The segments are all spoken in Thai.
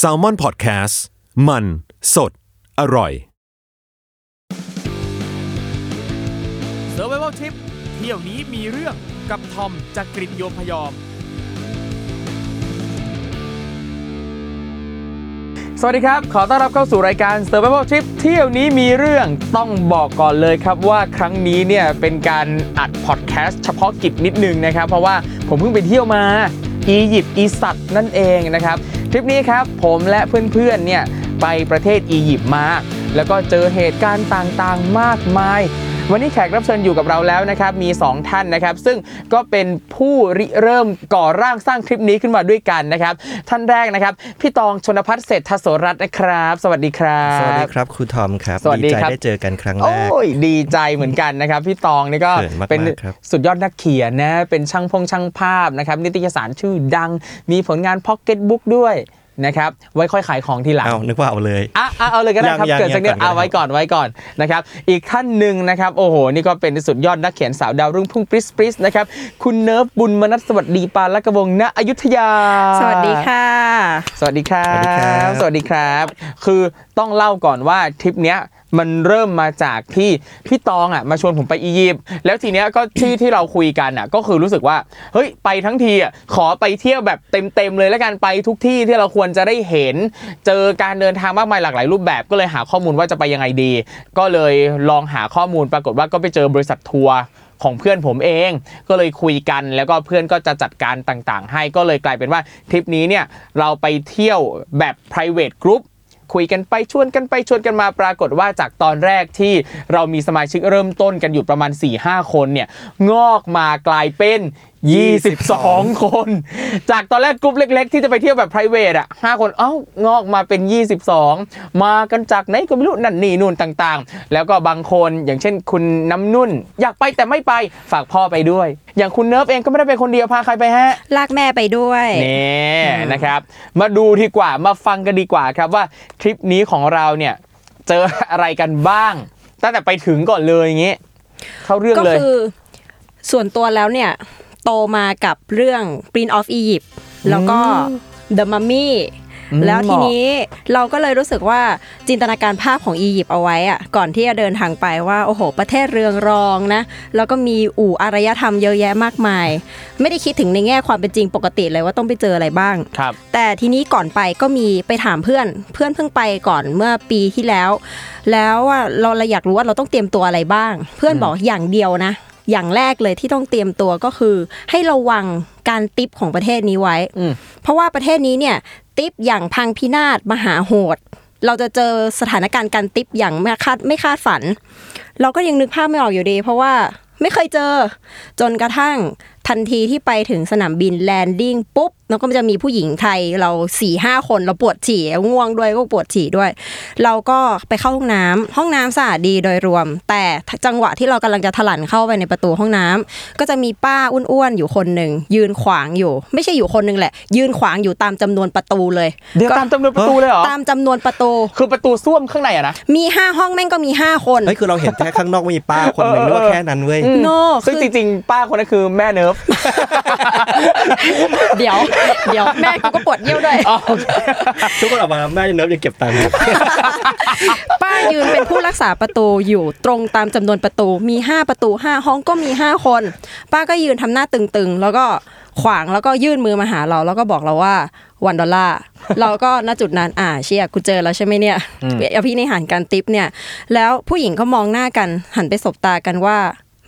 s a l ม o n PODCAST มัน สด อร่อย s u r v i v a l Trip เที่ยวนี้มีเรื่องกับทอมจากกรินโยมพยอม สวัสดีครับ ขอต้อนรับเข้าสู่รายการ Survival Trip เที่ยวนี้มีเรื่องต้องบอกก่อนเลยครับว่าครั้งนี้เนี่ยเป็นการอัดพอดแคสต์เฉพาะกิจนิดนึงนะครับ เพราะว่าผมเพิ่งไปเที่ยวมา อียิปต์อีสัตว์นั่นเองนะครับทริปนี้ครับผมและเพื่อนๆเนี่ยไปประเทศอียิปต์มาแล้วก็เจอเหตุการณ์ต่างๆ มากมาย วันนี้แขกรับเชิญอยู่กับเราแล้วนะครับมี 2 ท่านนะครับ ซึ่งก็เป็นผู้ริเริ่มก่อร่างสร้างคลิปนี้ขึ้นมาด้วยกันนะครับ ท่านแรกนะครับ พี่ตองชนพัฒน์เศรษฐโสรัตน์นะครับ สวัสดีครับ สวัสดีครับครูทอมครับสวัสดีใจครับได้เจอกันครั้งแรโอ้กยดีใจเหมือนกันนะครับ พี่ตองนี่ก็เขินมากๆเป็นครับสุดยอดนักเขียนนะเป็นช่างพงช่างภาพนะครับนิตยสารชื่อดัง มีผลงานพ็อกเก็ตบุ๊กด้วย นะครับไว้ค่อยขายของทีหลังเอานึกว่าเอาเลยอะอะเอาเลยก็ได้ครับยังยังเกิดสักนิดยังก่อนเอาไว้ก่อนไว้ก่อนนะครับอีกท่านหนึ่งนะครับโอ้โหนี่ก็เป็นสุดยอดนักเขียนสาวดาวรุ่งพุ่งปรี๊ดปรี๊ดนะครับคุณเนิร์ฟบุญมนัสสวัสดีปานละกระวงณอยุธยา สวัสดีค่ะ สวัสดีครัสวัสดีครับบสวัสดีครับ คือต้องเล่าก่อนว่าทริปเนี้ย มันเริ่มมาจากที่พี่ตองอะมาชวนผมไปอียิปต์แล้วทีเนี้ยก็ที่ที่เราคุยกันอะก็คือรู้สึกว่าเฮ้ยไปทั้งทีอะขอไปเที่ยวแบบเต็มๆเลยแล้วกันไปทุกที่ที่เราควรจะได้เห็น เจอการเดินทางมากมายหลากหลายรูปแบบก็เลยหาข้อมูลว่าจะไปยังไงดี ก็เลยลองหาข้อมูลปรากฏว่าก็ไปเจอบริษัททัวร์ของเพื่อนผมเอง ก็เลยคุยกันแล้วก็เพื่อนก็จะจัดการต่างๆ ให้ก็เลยกลายเป็นว่าทริปนี้เนี่ยเราไปเที่ยวแบบ private group คุยกันไปชวนกันไปชวนกันมาปรากฏว่าจากตอนแรกที่เรามีสมาชิกเริ่มต้นกันอยู่ประมาณ4-5คนเนี่ยงอกมากลายเป็น 22 คน จากตอนแรกกลุ่มเล็ก ๆ ที่จะไปเที่ยวแบบ p r i v a t อะ5คน เอ้างอกมาเป็น 22 มากันจากไหนก็ไม่รู้นั่นนี่นู่นต่างๆ แล้วก็บางคนอย่างเช่นคุณน้ำนุ่น อยากไปแต่ไม่ไปฝากพ่อไปด้วย อย่างคุณเนิร์ฟเองก็ไม่ได้ไปคนเดียวพาใครไปฮะ ลากแม่ไปด้วยนี่นะครับ มาดูดีกว่ามาฟังกันดีกว่าครับว่าทริปนี้ของเราเนี่ยเจออะไรกันบ้าง ตั้งแต่ไปถึงก่อนเลยอย่างงี้เข้าเรื่องก็เลยคือส่วนตัวแล้วเนี่ย โตมากับเรื่อง Prince of Egypt แล้วก็ The Mummy อืมแล้วทีเหมาะนี้เราก็เลยรู้สึกว่าจินตนาการภาพของอียิปต์เอาไว้อะก่อนที่จะเดินทางไปว่าโอ้โห ประเทศเรืองรองนะแล้วก็มีอู่อารยธรรมเยอะแยะมากมาย ไม่ได้คิดถึงในแง่ความเป็นจริงปกติเลยว่าต้องไปเจออะไรบ้างครับแต่ทีนี้ก่อนไปก็มีไปถามเพื่อนเพื่อนเพิ่งไปก่อนเมื่อปีที่แล้ว แล้วว่าเราเราอยากรู้ว่าเราต้องเตรียมตัวอะไรบ้าง เพื่อนบอกอย่างเดียวนะ อย่างแรกเลยที่ต้องเตรียมตัวก็คือ ให้ระวังการติปของประเทศนี้ไว้อืมเพราะว่าประเทศนี้เนี่ยติปอย่างพังพินาศมหาโหด เราจะเจอสถานการณ์การติปอย่างไม่คาดไม่คาดฝัน เราก็ยังนึกภาพไม่ออกอยู่ดี เพราะว่าไม่เคยเจอจนกระทั่ง ทันทีที่ไปถึงสนามบินแลนดิ้งปุ๊บแล้วก็จะมีผู้หญิงไทยเราสี่ห้าคนเราปวดฉี่ง่วงด้วยก็ปวดฉี่ด้วย เราก็ไปเข้าห้องน้ำห้องน้ำสะอาดดีโดยรวม แต่จังหวะที่เรากำลังจะถลันเข้าไปในประตูห้องน้ำก็จะมีป้าอ้วนๆอยู่คนหนึ่งยืนขวางอยู่ ไม่ใช่อยู่คนหนึ่งแหละ ยืนขวางอยู่ตามจำนวนประตูเลยเดี๋ยวก็ตามจำนวนประตูเลยเหรอตามจำนวนประตู คือประตูส้วมข้างในอะนะมีห้าห้องแม่งก็มีห้าคนเฮ้ยคือเราเห็นแค่ข้างนอกว่ามีป้าคนหนึ่งเออนึกว่าเออแค่นั้นเว้ยโนซึ่งจริงๆป้าคนนั้นคือแม่เนิร์ฟ เดี๋ยว เดี๋ยวแม่กูก็ปวดเยี่ยวด้วยอ๋อโอเคทุกคนออกมาแม่เนิร์ฟยังเก็บตังค์ป้ายืนเป็นผู้รักษาประตูอยู่ตรงตามจำนวนประตูมี5ประตู5ห้องก็มี5คน ป้าก็ยืนทำหน้าตึงๆ แล้วก็ขวางแล้วก็ยื่นมือมาหาเรา แล้วก็บอกเราว่าวันดอลลาร์เราก็ณจุดนั้นอ่าเชียกูเจอแล้วใช่ไหมเนี่ยอภินิหารการติปเนี่ย แล้วผู้หญิงก็มองหน้ากันหันไปสบตากันว่า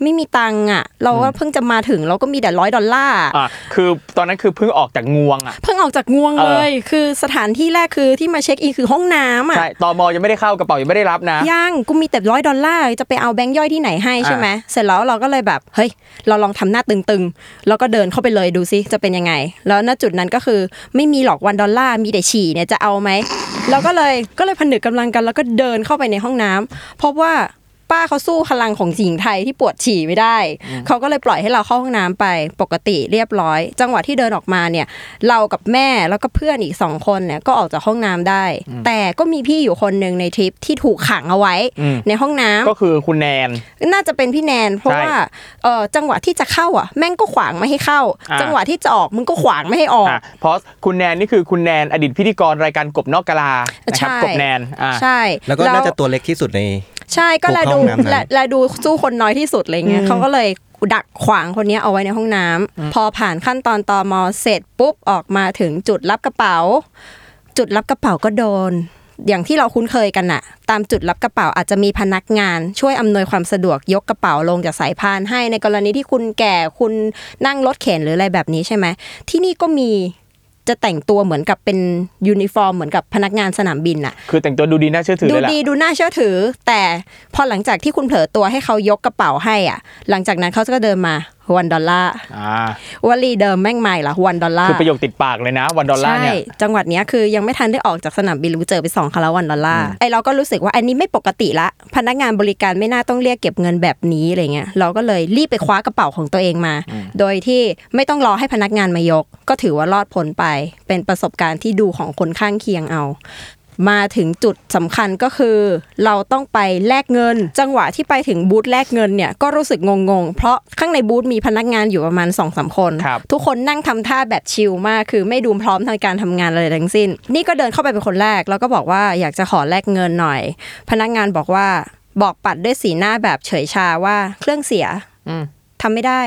ไม่มีตังค์อะ เราก็เพิ่งจะมาถึงเราก็มีแต่ร้อยดอลลาร์อะคือตอนนั้นคือเพิ่งออกจากงวงอะเพิ่งออกจากงวงเลย คือสถานที่แรกคือที่มาเช็คอินคือห้องน้ำอะใช่ตอนยังไม่ได้เข้ากระเป๋ายังไม่ได้รับนะยังกูมีแต่ร้อยดอลลาร์จะไปเอาแบงค์ย่อยที่ไหนให้ใช่ไหมเสร็จแล้วเราก็เลยแบบเฮ้ยเราลองทำหน้าตึงๆแล้วก็เดินเข้าไปเลยดูซิจะเป็นยังไง แล้วณจุดนั้นก็คือไม่มีหรอก one dollar มีแต่ฉี่เนี่ยจะเอาไหมเราก็เลยก็เลยผนึกกำลังกันแล้วก็เดินเข้าไปในห้องน้ำพบว่า ป้าเขาสู้พลังของหญิงไทยที่ปวดฉี่ไม่ได้ เขาก็เลยปล่อยให้เราเข้าห้องน้ำไปปกติเรียบร้อย จังหวะที่เดินออกมาเนี่ย เรากับแม่แล้วก็เพื่อนอีกสองคนเนี่ยก็ออกจากห้องน้ำได้ แต่ก็มีพี่อยู่คนหนึ่งในทริปที่ถูกขังเอาไว้อืมในห้องน้ำก็คือคุณแนน น่าจะเป็นพี่แนน เพราะใช่ว่าเออจังหวะที่จะเข้าอะ แม่งก็ขวางไม่ให้เข้าอ่าจังหวะที่จะออกมึงก็ขวางไม่ให้ออกอะเพราะคุณแนนนี่คือคุณแนนอดีตพิธีกรรายการกบนอกกะลานะครับใช่กบแนนอ่าใช่แล้วก็น่าจะตัวเล็กที่สุดใน ใช่ก็แลถูกดูห้องน้ำนั้นแลแลดูสู้คนน้อยที่สุดอะไรเงี้ยเขาก็เลยดักขวางคนเนี้ยเอาไว้ในห้องน้ำพอผ่านขั้นตอนตอมอเสร็จปุ๊บออกมาถึงจุดรับกระเป๋า จุดรับกระเป๋าก็โดน อย่างที่เราคุ้นเคยกันน่ะ ตามจุดรับกระเป๋าอาจจะมีพนักงาน ช่วยอำนวยความสะดวกยกกระเป๋าลงจากสายพานให้ในกรณีที่คุณแก่คุณนั่งรถเข็นหรืออะไรแบบนี้ใช่ไหมที่นี่ก็มี จะแต่งตัวเหมือนกับเป็นยูนิฟอร์มเหมือนกับพนักงานสนามบินน่ะคือแต่งตัวดูดีน่าเชื่อถือดูเลยแหละดีดูน่าเชื่อถือ แต่พอหลังจากที่คุณเผลอตัวให้เขายกกระเป๋าให้อะ หลังจากนั้นเขาก็เดินมา one dollar อ่าวลีเดิมแม่งใหม่ละ one dollar คือประโยคติดปากเลยนะ one dollar ใช่เนี่ยจังหวะเนี้ยคือยังไม่ทันได้ออกจากสนามบินรู้เจอไปสองครั้งแล้ว one dollar ไอเราก็รู้สึกว่าอันนี้ไม่ปกติละ พนักงานบริการไม่น่าต้องเรียกเก็บเงินแบบนี้อะไรเงี้ยเราก็เลยรีบไปคว้ากระเป๋าของตัวเองมา โดยที่ไม่ต้องรอให้พนักงานมายก ก็ถือว่ารอดพ้นไปเป็นประสบการณ์ที่ดูของคนข้างเคียงเอา มาถึงจุดสำคัญก็คือ เราต้องไปแลกเงิน จังหวะที่ไปถึงบูธแลกเงินเนี่ยก็รู้สึกงงๆ เพราะข้างในบูธมีพนักงานอยู่ประมาณ2อสคนครับทุกคนนั่งทำท่าแบบชิลมาก คือไม่ดูพร้อมทางการทำงานอะไรทั้งสิ้น นี่ก็เดินเข้าไปเป็นคนแรก แล้วก็บอกว่าอยากจะขอแลกเงินหน่อย พนักงานบอกว่าบอกปัดด้วยสีหน้าแบบเฉยชาว่าเครื่องเสียอืม ทำไม่ได้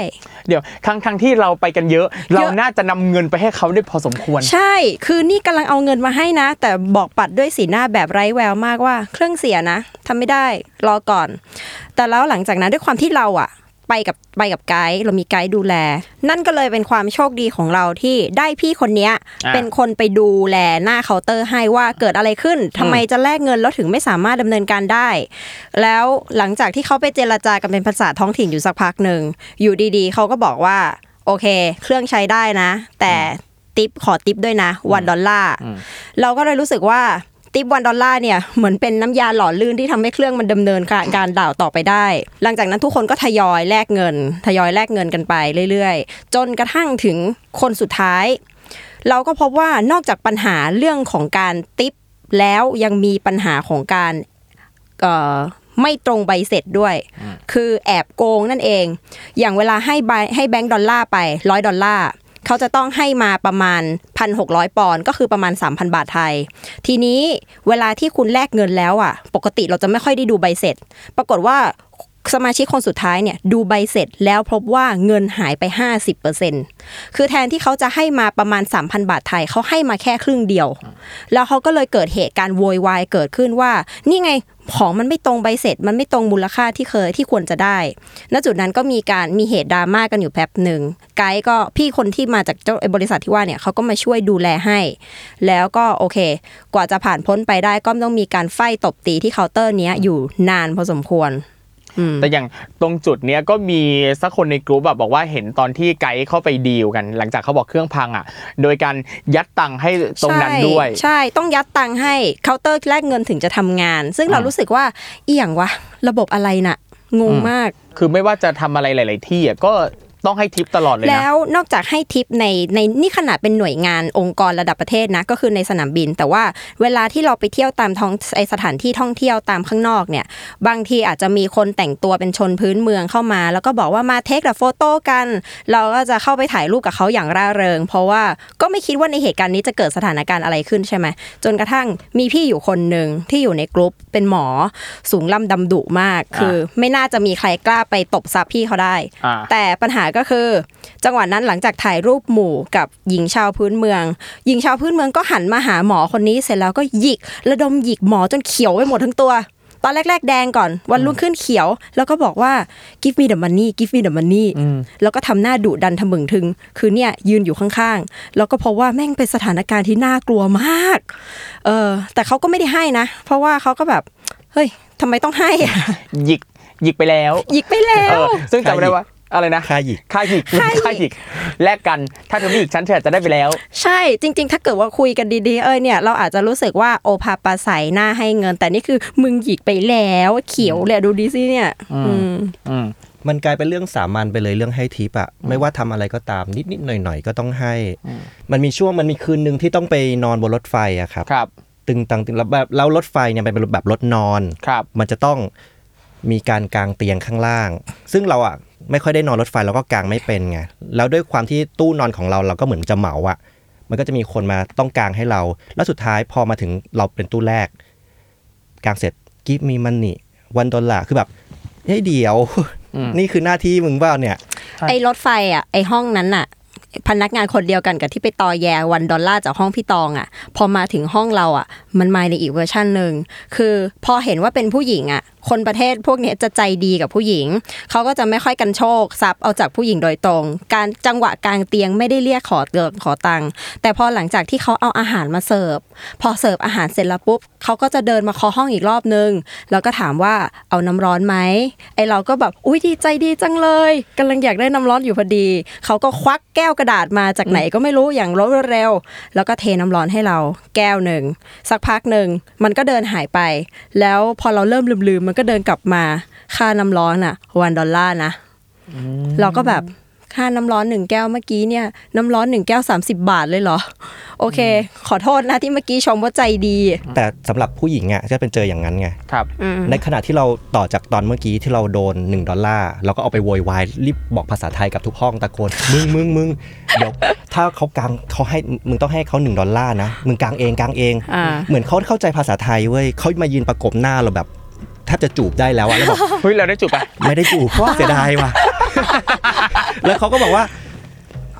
เดี๋ยวทั้งทั้งที่เราไปกันเยอะ เราน่าจะนำเงินไปให้เขาได้พอสมควร ใช่ คือนี่กำลังเอาเงินมาให้นะ แต่บอกปัดด้วยสีหน้าแบบไร้แววมากว่า เครื่องเสียนะทำไม่ได้รอก่อน แต่แล้วหลังจากนั้นด้วยความที่เราอะ ไปกับไปกับไกด์เรามีไกด์ดูแล นั่นก็เลยเป็นความโชคดีของเราที่ได้พี่คนเนี้ยอ่าเป็นคนไปดูแลหน้าเคาน์เตอร์ให้ว่าเกิดอะไรขึ้นทำไมจะแลกเงินแล้วถึงไม่สามารถดำเนินการได้ แล้วหลังจากที่เขาไปเจรจากันเป็นภาษาท้องถิ่นอยู่สักพักหนึ่งอยู่ดีๆเขาก็บอกว่าโอเค เครื่องใช้ได้นะ แต่ติปขอติปด้วยนะวันดอลลาร์เราก็เลยรู้สึกว่า ติปวันดอลลาร์เนี่ยเหมือนเป็นน้ำยาหล่อลื่นที่ทำให้เครื่องมันดำเนินการการด่าวต่อไปได้ หลังจากนั้นทุกคนก็ทยอยแลกเงิน ทยอยแลกเงินกันไปเรื่อยๆ จนกระทั่งถึงคนสุดท้าย เราก็พบว่านอกจากปัญหาเรื่องของการติปแล้วยังมีปัญหาของการเอ่อไม่ตรงใบเสร็จด้วย คือแอบโกงนั่นเอง อย่างเวลาให้ใบให้แบงก์ดอลลาร์ไปร้อยดอลลาร์ เขาจะต้องให้มาประมาณ 1,600 ปอนด์ก็คือประมาณ 3,000 บาทไทย ทีนี้เวลาที่คุณแลกเงินแล้วอะ ปกติเราจะไม่ค่อยได้ดูใบเสร็จ ปรากฏว่า สมาชิกคนสุดท้ายเนี่ยดูใบเสร็จแล้วพบว่าเงินหายไป 50%คือแทนที่เขาจะให้มาประมาณ 3,000 บาทไทยเขาให้มาแค่ครึ่งเดียว แล้วเขาก็เลยเกิดเหตุการณ์โวยวายเกิดขึ้นว่า นี่ไงของมันไม่ตรงใบเสร็จ มันไม่ตรงมูลค่าที่เคยที่ควรจะได้ ณ จุดนั้นก็มีการมีเหตุดราม่ากันอยู่แป๊บหนึ่ง ไกด์ก็พี่คนที่มาจากเจ้าบริษัทที่ว่าเนี่ยเขาก็มาช่วยดูแลให้ แล้วก็โอเค กว่าจะผ่านพ้นไปได้ก็ต้องมีการไฟตบตีที่เคาน์เตอร์นี้อยู่นานพอสมควร แต่อย่างตรงจุดเนี้ยก็มีสักคนในกลุ่มแบบบอกว่าเห็นตอนที่ไกด์เข้าไปดีลกัน หลังจากเขาบอกเครื่องพังอะ โดยการยัดตังค์ให้ตรงนั้นใช่ด้วย ใช่ต้องยัดตังค์ให้เคาน์เตอร์แลกเงินถึงจะทำงาน ซึ่งเราอ่ารู้รู้สึกว่าเอียงวะระบบอะไรน่ะงงอืมมาก คือไม่ว่าจะทำอะไรหลาย ๆ ที่อะก็ ต้องให้ทิปตลอดเลยแล้นะวนอกจากให้ทิปในในนี่ขนาดเป็นหน่วยงานองค์กรระดับประเทศนะก็คือในสนามบิน แต่ว่าเวลาที่เราไปเที่ยวตามท้องไอสถานที่ท่องเที่ยวตามข้างนอกเนี่ย บางทีอาจจะมีคนแต่งตัวเป็นชนพื้นเมืองเข้ามา แล้วก็บอกว่ามา take a photo กัน เราก็จะเข้าไปถ่ายรูปกับเขาอย่างร่าเริง เพราะว่าก็ไม่คิดว่าในเหตุการณ์นี้จะเกิดสถานการณ์อะไรขึ้นใช่ไหมจนกระทั่งมีพี่อยู่คนหนึ่งที่อยู่ในกลุ่มเป็นหมอสูงลำดำดุมาก คือ ไม่น่าจะมีใครกล้าไปตบซับพี่เขาได้อ่าแต่ปัญหาก็คือ จังหวะนั้นหลังจากถ่ายรูปหมู่กับหญิงชาวพื้นเมือง หญิงชาวพื้นเมืองก็หันมาหาหมอคนนี้เสร็จแล้วก็หยิกระดมหยิกหมอจนเขียวไปหมดทั้งตัว ตอนแรก ๆ แดงก่อนวันรุ่งขึ้นเขียว แล้วก็บอกว่า give me the money give me the money แล้วก็ทำหน้าดุดันทะมึงถึง คือเนี่ยยืนอยู่ข้างๆ แล้วก็เพราะว่าแม่งเป็นสถานการณ์ที่น่ากลัวมาก เออแต่เขาก็ไม่ได้ให้นะ เพราะว่าเขาก็แบบเฮ้ยทำไมต้องให้อะหยิกหยิกไปแล้วหยิกไปแล้เอวอซึ่งจำได้ว่า อะไรนะค่าหยิกค่าหยิกค่าหยิกค่าหยิกแลกกัน ถ้าเธอไม่หยิกฉันเธอจะได้ไปแล้ว ใช่จริง ๆ ถ้าเกิดว่าคุยกันดีๆเอ้ยเนี่ยเราอาจจะรู้สึกว่าโอภาปาใสหน้าให้เงิน แต่นี่คือมึงหยิกไปแล้ว เขียวเลยดูดิสิเนี่ยอืมอืมอืมมันกลายเป็นเรื่องสามัญไปเลยเรื่องให้ทิปอะไม่ว่าทำอะไรก็ตามนิดนิดหน่อยหน่อยๆก็ต้องให้ มันมีช่วงมันมีคืนหนึ่งที่ต้องไปนอนบนรถไฟอะครับครับ ตึงตังตึงแล้วแบบแล้วรถไฟเนี่ยมันเป็นแบบรถนอนครับ มันจะต้องมีการกางเตียงข้างล่าง ซึ่งเราอะ ไม่ค่อยได้นอนรถไฟเราก็กางไม่เป็นไงแล้วด้วยความที่ตู้นอนของเราเราก็เหมือนจะเหมาอะมันก็จะมีคนมาต้องกางให้เรา แล้วสุดท้ายพอมาถึงเราเป็นตู้แรกกางเสร็จกิฟมีมันนี่วันดอลลาร์คือแบบเฮ้ยเดี๋ยวอืมนี่คือหน้าที่มึงเปล่าเนี่ยใช่ไอ้รถไฟอะไอ้ห้องนั้นอะ พนักงานคนเดียวกันกับที่ไปตอแยวันดอลลาร์จากห้องพี่ตองอะ พอมาถึงห้องเราอะ มันมาในอีกเวอร์ชันหนึ่งคือพอเห็นว่าเป็นผู้หญิงอะ คนประเทศพวกนี้จะใจดีกับผู้หญิง เขาก็จะไม่ค่อยกันโชคซับเอาจากผู้หญิงโดยตรง การจังหวะกลางเตียงไม่ได้เรียกขอเตือนขอตังค์แต่พอหลังจากที่เขาเอาอาหารมาเสิร์ฟพอเสิร์ฟอาหารเสร็จแล้วปุ๊บเขาก็จะเดินมาเคาะห้องอีกรอบนึงแล้วก็ถามว่าเอาน้ำร้อนไหมไอเราก็แบบอุ้ยดีใจดีจังเลยกำลังอยากได้น้ำร้อนอยู่พอดีเขาก็ควักแก้วกระดาษมาจากไหนก็ไม่รู้อย่างรวดเร็ว แล้วก็เทน้ำร้อนให้เราแก้วหนึ่งสักพักหนึ่งมันก็เดินหายไป แล้วพอเราเริ่มลืมๆมันก็เดินกลับมาค่าน้ำร้อนอะวันดอลลาร์นะเราก็แบบ ค่าน้ำร้อนหนึ่งแก้วเมื่อกี้เนี่ยน้ำร้อนหนึ่งแก้ว 30 บาทเลยเหรอ โอเค ขอโทษนะที่เมื่อกี้ชมว่าใจดี แต่สำหรับผู้หญิงอะจะเป็นเจออย่างนั้นไงครับอืมในขณะที่เราต่อจากตอนเมื่อกี้ที่เราโดน 1 ดอลลาร์เราก็เอาไปโวยวายรีบบอกภาษาไทยกับทุกห้องตะโกนมึงมึงมึงเดี๋ยวถ้าเขากางเขาให้มึงต้องให้เขา1ดอลลาร์นะมึงกางเองกางเองอ่าเหมือนเขาเข้าใจภาษาไทยเว้ยเขามายืนประกบหน้าเราแบบแทบจะจูบได้แล้วอะแล้วบอกเฮ้ยเราได้จุบปะไม่ได้จูบเสียดายว่ะ แล้วเขาก็บอกว่า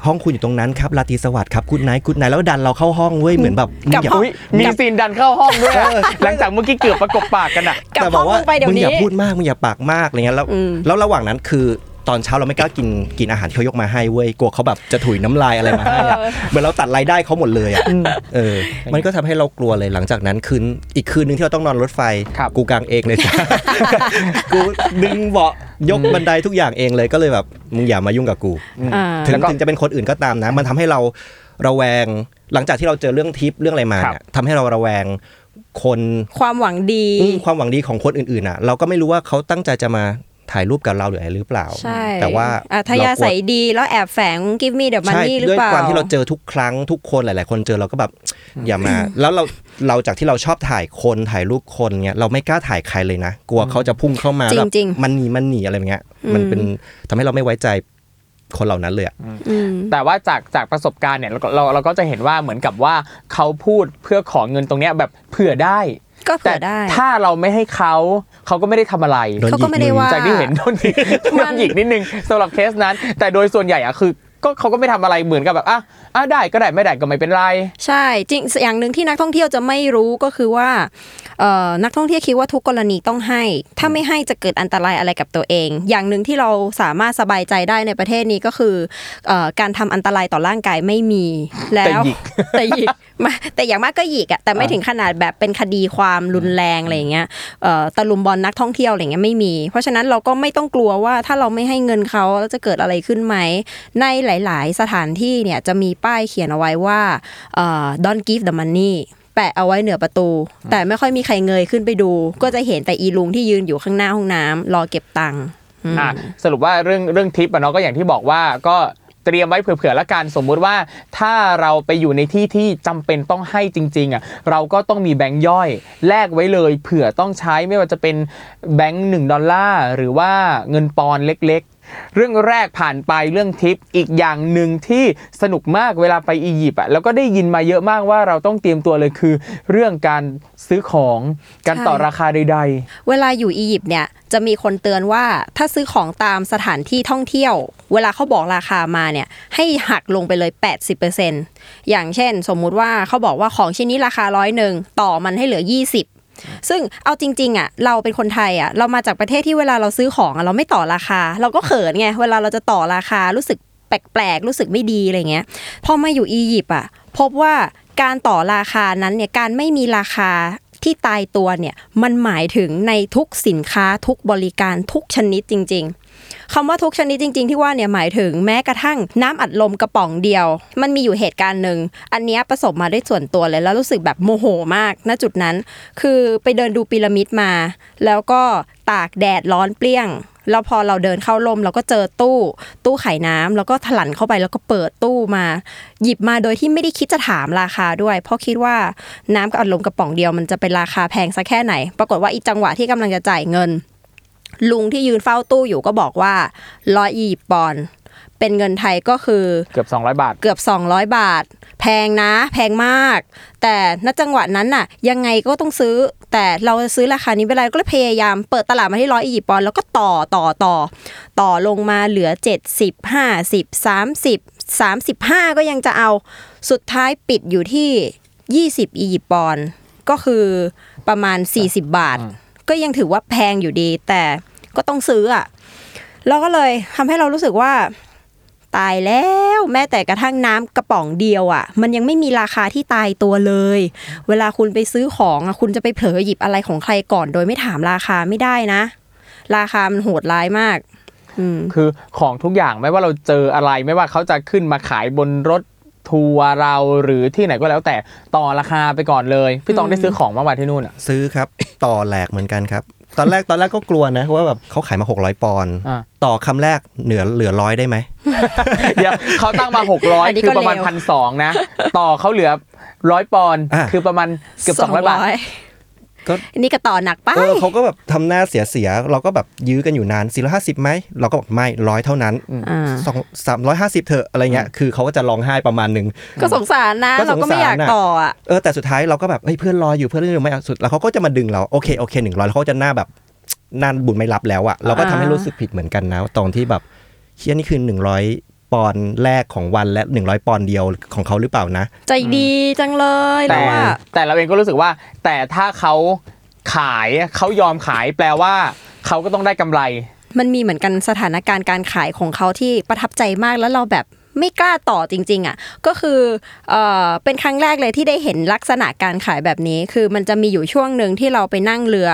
ห้องคุณอยู่ตรงนั้นครับราตรีสวัสดิ์ครับ good night good night แล้วดันเราเข้าห้องเว้ยเหมือนแบบมึงอย่าอุ้ยมี scene ดันเข้าห้องด้วยอะหลังจากเมื่อกี้เกือบประกบปากกันอะกลับแต่บอกว่าห้องมึงไปเดี๋ยวมึงอย่านี้พูดมากมึงอย่าปากมากอะไรเงี้ยแล้วอืมแล้วระหว่างนั้นคือ ตอนเช้าเราไม่กล้ากินกินอาหารที่เขายกมาให้เว้ยกลัวเขาแบบจะถุยน้ำลายอะไรมาให้อะเหมือนเราตัดรายได้เขาหมดเลยอะเออ มันก็ทำให้เรากลัวเลยหลังจากนั้นคืนอีกคืนนึงที่เราต้องนอนรถไฟ ครับ กูกางเองเลยจ้ะ กูดึงเบาะยกบันไดทุกอย่างเองเลยก็เลยแบบมึงอย่ามายุ่งกับกู อ่า ถึงแล้วก็ถึงจะเป็นคนอื่นก็ตามนะ มันทำให้เราระแวง หลังจากที่เราเจอเรื่องทิปเรื่องอะไรมาเนี่ยทำให้เราระแวงคนความหวังดี อืมความหวังดีของคนอื่นๆอะ เราก็ไม่รู้ว่าเขาตั้งใจจะมา ถ่ายรูปกับเราหรืออะไรหรือเปล่าใช่แต่ว่าอะทยาเรกลัวใส่ดีแล้วแอบแฝง give me the ใช่ money หรือด้วยเปล่าความที่เราเจอทุกครั้งทุกคนหลาย ๆ คนเจอเราก็แบบอย่ามา แล้วเราเราจากที่เราชอบถ่ายคนถ่ายรูปคนเงี้ยเราไม่กล้าถ่ายใครเลยนะ กลัวเขาจะพุ่งเข้ามาจริงแบบจริงมันหนีมันหนีอะไรเงี้ย มันเป็นทำให้เราไม่ไว้ใจคนเหล่านั้นเลยอะอืมแต่ว่าจากจากประสบการณ์เนี่ยเราก็เราเราก็จะเห็นว่าเหมือนกับว่าเขาพูดเพื่อขอเงินตรงเนี้ยแบบเผื่อได้ ก็แต่เผื่อได้ ถ้าเราไม่ให้เขาเขาก็ไม่ได้ทำอะไรโดนเขาก็ไม่ได้ว่าจากที่เห็นโดนหยิกโดนหยิกนิดนึงสำหรับเคสนั้น แต่โดยส่วนใหญ่อะคือ ก็เขาก็ไม่ทำอะไรเหมือนกับแบบอะอะได้ก็ได้ไม่ได้ก็ไม่เป็นไร ใช่จริงอย่างหนึ่งที่นักท่องเที่ยวจะไม่รู้ก็คือว่าเอ่อนักท่องเที่ยวคิดว่าทุกกรณีต้องให้ ถ้าไม่ให้จะเกิดอันตรายอะไรกับตัวเอง อย่างหนึ่งที่เราสามารถสบายใจได้ในประเทศนี้ก็คือเอ่อการทำอันตรายต่อร่างกายไม่มีแล้วแต่หยิกแต่หยิกมาแต่อย่างมากก็หยิกอะแต่ไม่ถึงขนาดแบบเป็นคดีความรุนแรงอะไรอย่างเงี้ยเอ่อตะลุมบอลนักท่องเที่ยวอะไรเงี้ยไม่มี เพราะฉะนั้นเราก็ไม่ต้องกลัวว่าถ้าเราไม่ให้เงินเขาแล้วจะเกิดอะไรขึ้นไหมในหลาย ๆ สถานที่เนี่ยจะมีป้ายเขียนเอาไว้ว่าเอ่อ don't give the money แปะเอาไว้เหนือประตู แต่ไม่ค่อยมีใครเงยขึ้นไปดู ก็จะเห็นแต่อีลุงที่ยืนอยู่ข้างหน้าห้องน้ำรอเก็บตังค์อืมอะสรุปว่าเรื่องเรื่องทิปอะเนาะก็อย่างที่บอกว่าก็เตรียมไว้เผื่อๆละกันสมมุติว่าถ้าเราไปอยู่ในที่ที่จำเป็นต้องให้จริงๆอะเราก็ต้องมีแบงค์ย่อยแลกไว้เลย เผื่อต้องใช้ไม่ว่าจะเป็นแบงค์หนึ่งดอลลาร์หรือว่าเงินปอนด์เล็กๆ เรื่องแรกผ่านไปเรื่องทิปอีกอย่างหนึ่งที่สนุกมากเวลาไปอียิปต์อะแล้วก็ได้ยินมาเยอะมากว่าเราต้องเตรียมตัวเลยคือ เรื่องการซื้อของการต่อราคาใด ๆ เวลาอยู่อียิปต์เนี่ยจะมีคนเตือนว่าถ้าซื้อของตามสถานที่ท่องเที่ยว เวลาเขาบอกราคามาเนี่ยให้หักลงไปเลย 80%อย่างเช่น สมมุติว่าเขาบอกว่าของชิ้นนี้ราคาร้อยหนึ่งต่อมันให้เหลือ 20 ซึ่งเอาจริงๆอะเราเป็นคนไทยอะเรามาจากประเทศที่เวลาเราซื้อของอะเราไม่ต่อราคา เราก็เขินไงเวลาเราจะต่อราคารู้สึกแปลกๆรู้สึกไม่ดีอะไรเงี้ยพอมาอยู่อียิปต์อะพบว่าการต่อราคานั้นเนี่ยการไม่มีราคาที่ตายตัวเนี่ยมันหมายถึงในทุกสินค้าทุกบริการทุกชนิดจริง ๆ คำว่าทุกชนิดจริง ๆ ที่ว่าเนี่ยหมายถึงแม้กระทั่งน้ำอัดลมกระป๋องเดียว มันมีอยู่เหตุการณ์หนึ่งอันนี้ประสบมาด้วยส่วนตัวเลยแล้วรู้สึกแบบโมโหมากณจุดนั้น คือไปเดินดูพีระมิดมา แล้วก็ตากแดดร้อนเปรี้ยงแล้วพอเราเดินเข้าร่มเราก็เจอตู้ ตู้ไขายน้ำแล้วก็ถลันเข้าไปแล้วก็เปิดตู้มา หยิบมาโดยที่ไม่ได้คิดจะถามราคาด้วย เพราะคิดว่าน้ำกับอัดลมกระป๋องเดียวมันจะเป็นราคาแพงสักแค่ไหน ปรากฏว่าอีจังหวะที่กำลังจะจ่ายเงิน ลุงที่ยืนเฝ้าตู้อยู่ก็บอกว่าร้อยยี่ปอนด์เป็นเงินไทยก็คือเกือบ 200 บาท เกือบ 200 บาท แพงนะ แพงมาก แต่ณจังหวะนั้นน่ะ ยังไงก็ต้องซื้อ แต่เราจะซื้อราคานี้ไม่เป็นไรก็เลยพยายามเปิดตลาดมาที่ร้อยอียิปต์ปอนด์แล้วก็ต่อต่อต่อ ต่อลงมาเหลือ 70 50 30 35 ก็ยังจะเอาสุดท้ายปิดอยู่ที่ 20 อียิปต์ปอนด์ก็คือประมาณ 40 บาท ก็ยังถือว่าแพงอยู่ดี แต่ก็ต้องซื้ออะเราก็เลยทำให้เรารู้สึกว่า ตายแล้วแม้แต่กระทั่งน้ำกระป๋องเดียวอะ มันยังไม่มีราคาที่ตายตัวเลย เวลาคุณไปซื้อของอะคุณจะไปเผลอหยิบอะไรของใครก่อน โดยไม่ถามราคาไม่ได้นะ ราคามันโหดร้ายมากคือของทุกอย่างไม่ว่าเราเจออะไรไม่ว่าเขาจะขึ้นมาขายบนรถ ทัวร์เราหรือที่ไหนก็แล้วแต่ต่อราคาไปก่อนเลย พี่ตองได้ซื้อของมื่อวานที่นู่นอะซื้อครับ ต่อแหลกเหมือนกันครับ ตอนแรกตอนแรกก็กลัวนะว่าแบบเขาขายมา 600 ปอนด์อ่าต่อคำแรกเหนือเหลือร้อยได้ไหมเดี๋ยวเขาตั้งมาอันนี้600 คือประมาณพันสองนะ ต่อเขาเหลือร้อยปอนด์คือประมาณเกือบ200บาท ก็อันนี้ก็ต่อหนักไปเออเขาก็แบบทำหน้าเสียเสียๆเราก็แบบยื้อกันอยู่นาน450ไหมเราก็บอกไม่ร้อยเท่านั้นอ่าสองสามร้อยห้าสิบเถอะอะไรเงี้ยคือเขาก็จะร้องไห้ประมาณหนึ่งก็สงสารนะก็สงสารเราก็ไม่อยากน่ะต่ออะเออแต่สุดท้ายเราก็แบบเฮ้ยเพื่อนรออยู่เพื่อนเรื่องไม่เอาสุดแล้วเขาก็จะมาดึงเราโอเคโอเคหนึ่งร้อยแล้วเขาจะหน้าแบบหน้าบุญไม่รับแล้วอะเราก็ทำให้รู้สึกผิดเหมือนกันนะตอนที่แบบเชี่ยนี่คือหนึ่งร้อย ปอนด์แรกของวันและหนึ่งร้อยปอนด์เดียวของเขาหรือเปล่านะ ใจดีจังเลยแต่แล้วว่าแต่เราเองก็รู้สึกว่า แต่ถ้าเขาขายเขายอมขายแปลว่าเขาก็ต้องได้กำไร มันมีเหมือนกันสถานการณ์การขายของเขาที่ประทับใจมากแล้วเราแบบ ไม่กล้าต่อจริง ๆอะก็คือเอ่อเป็นครั้งแรกเลยที่ได้เห็นลักษณะการขายแบบนี้ คือมันจะมีอยู่ช่วงหนึ่งที่เราไปนั่งเรือ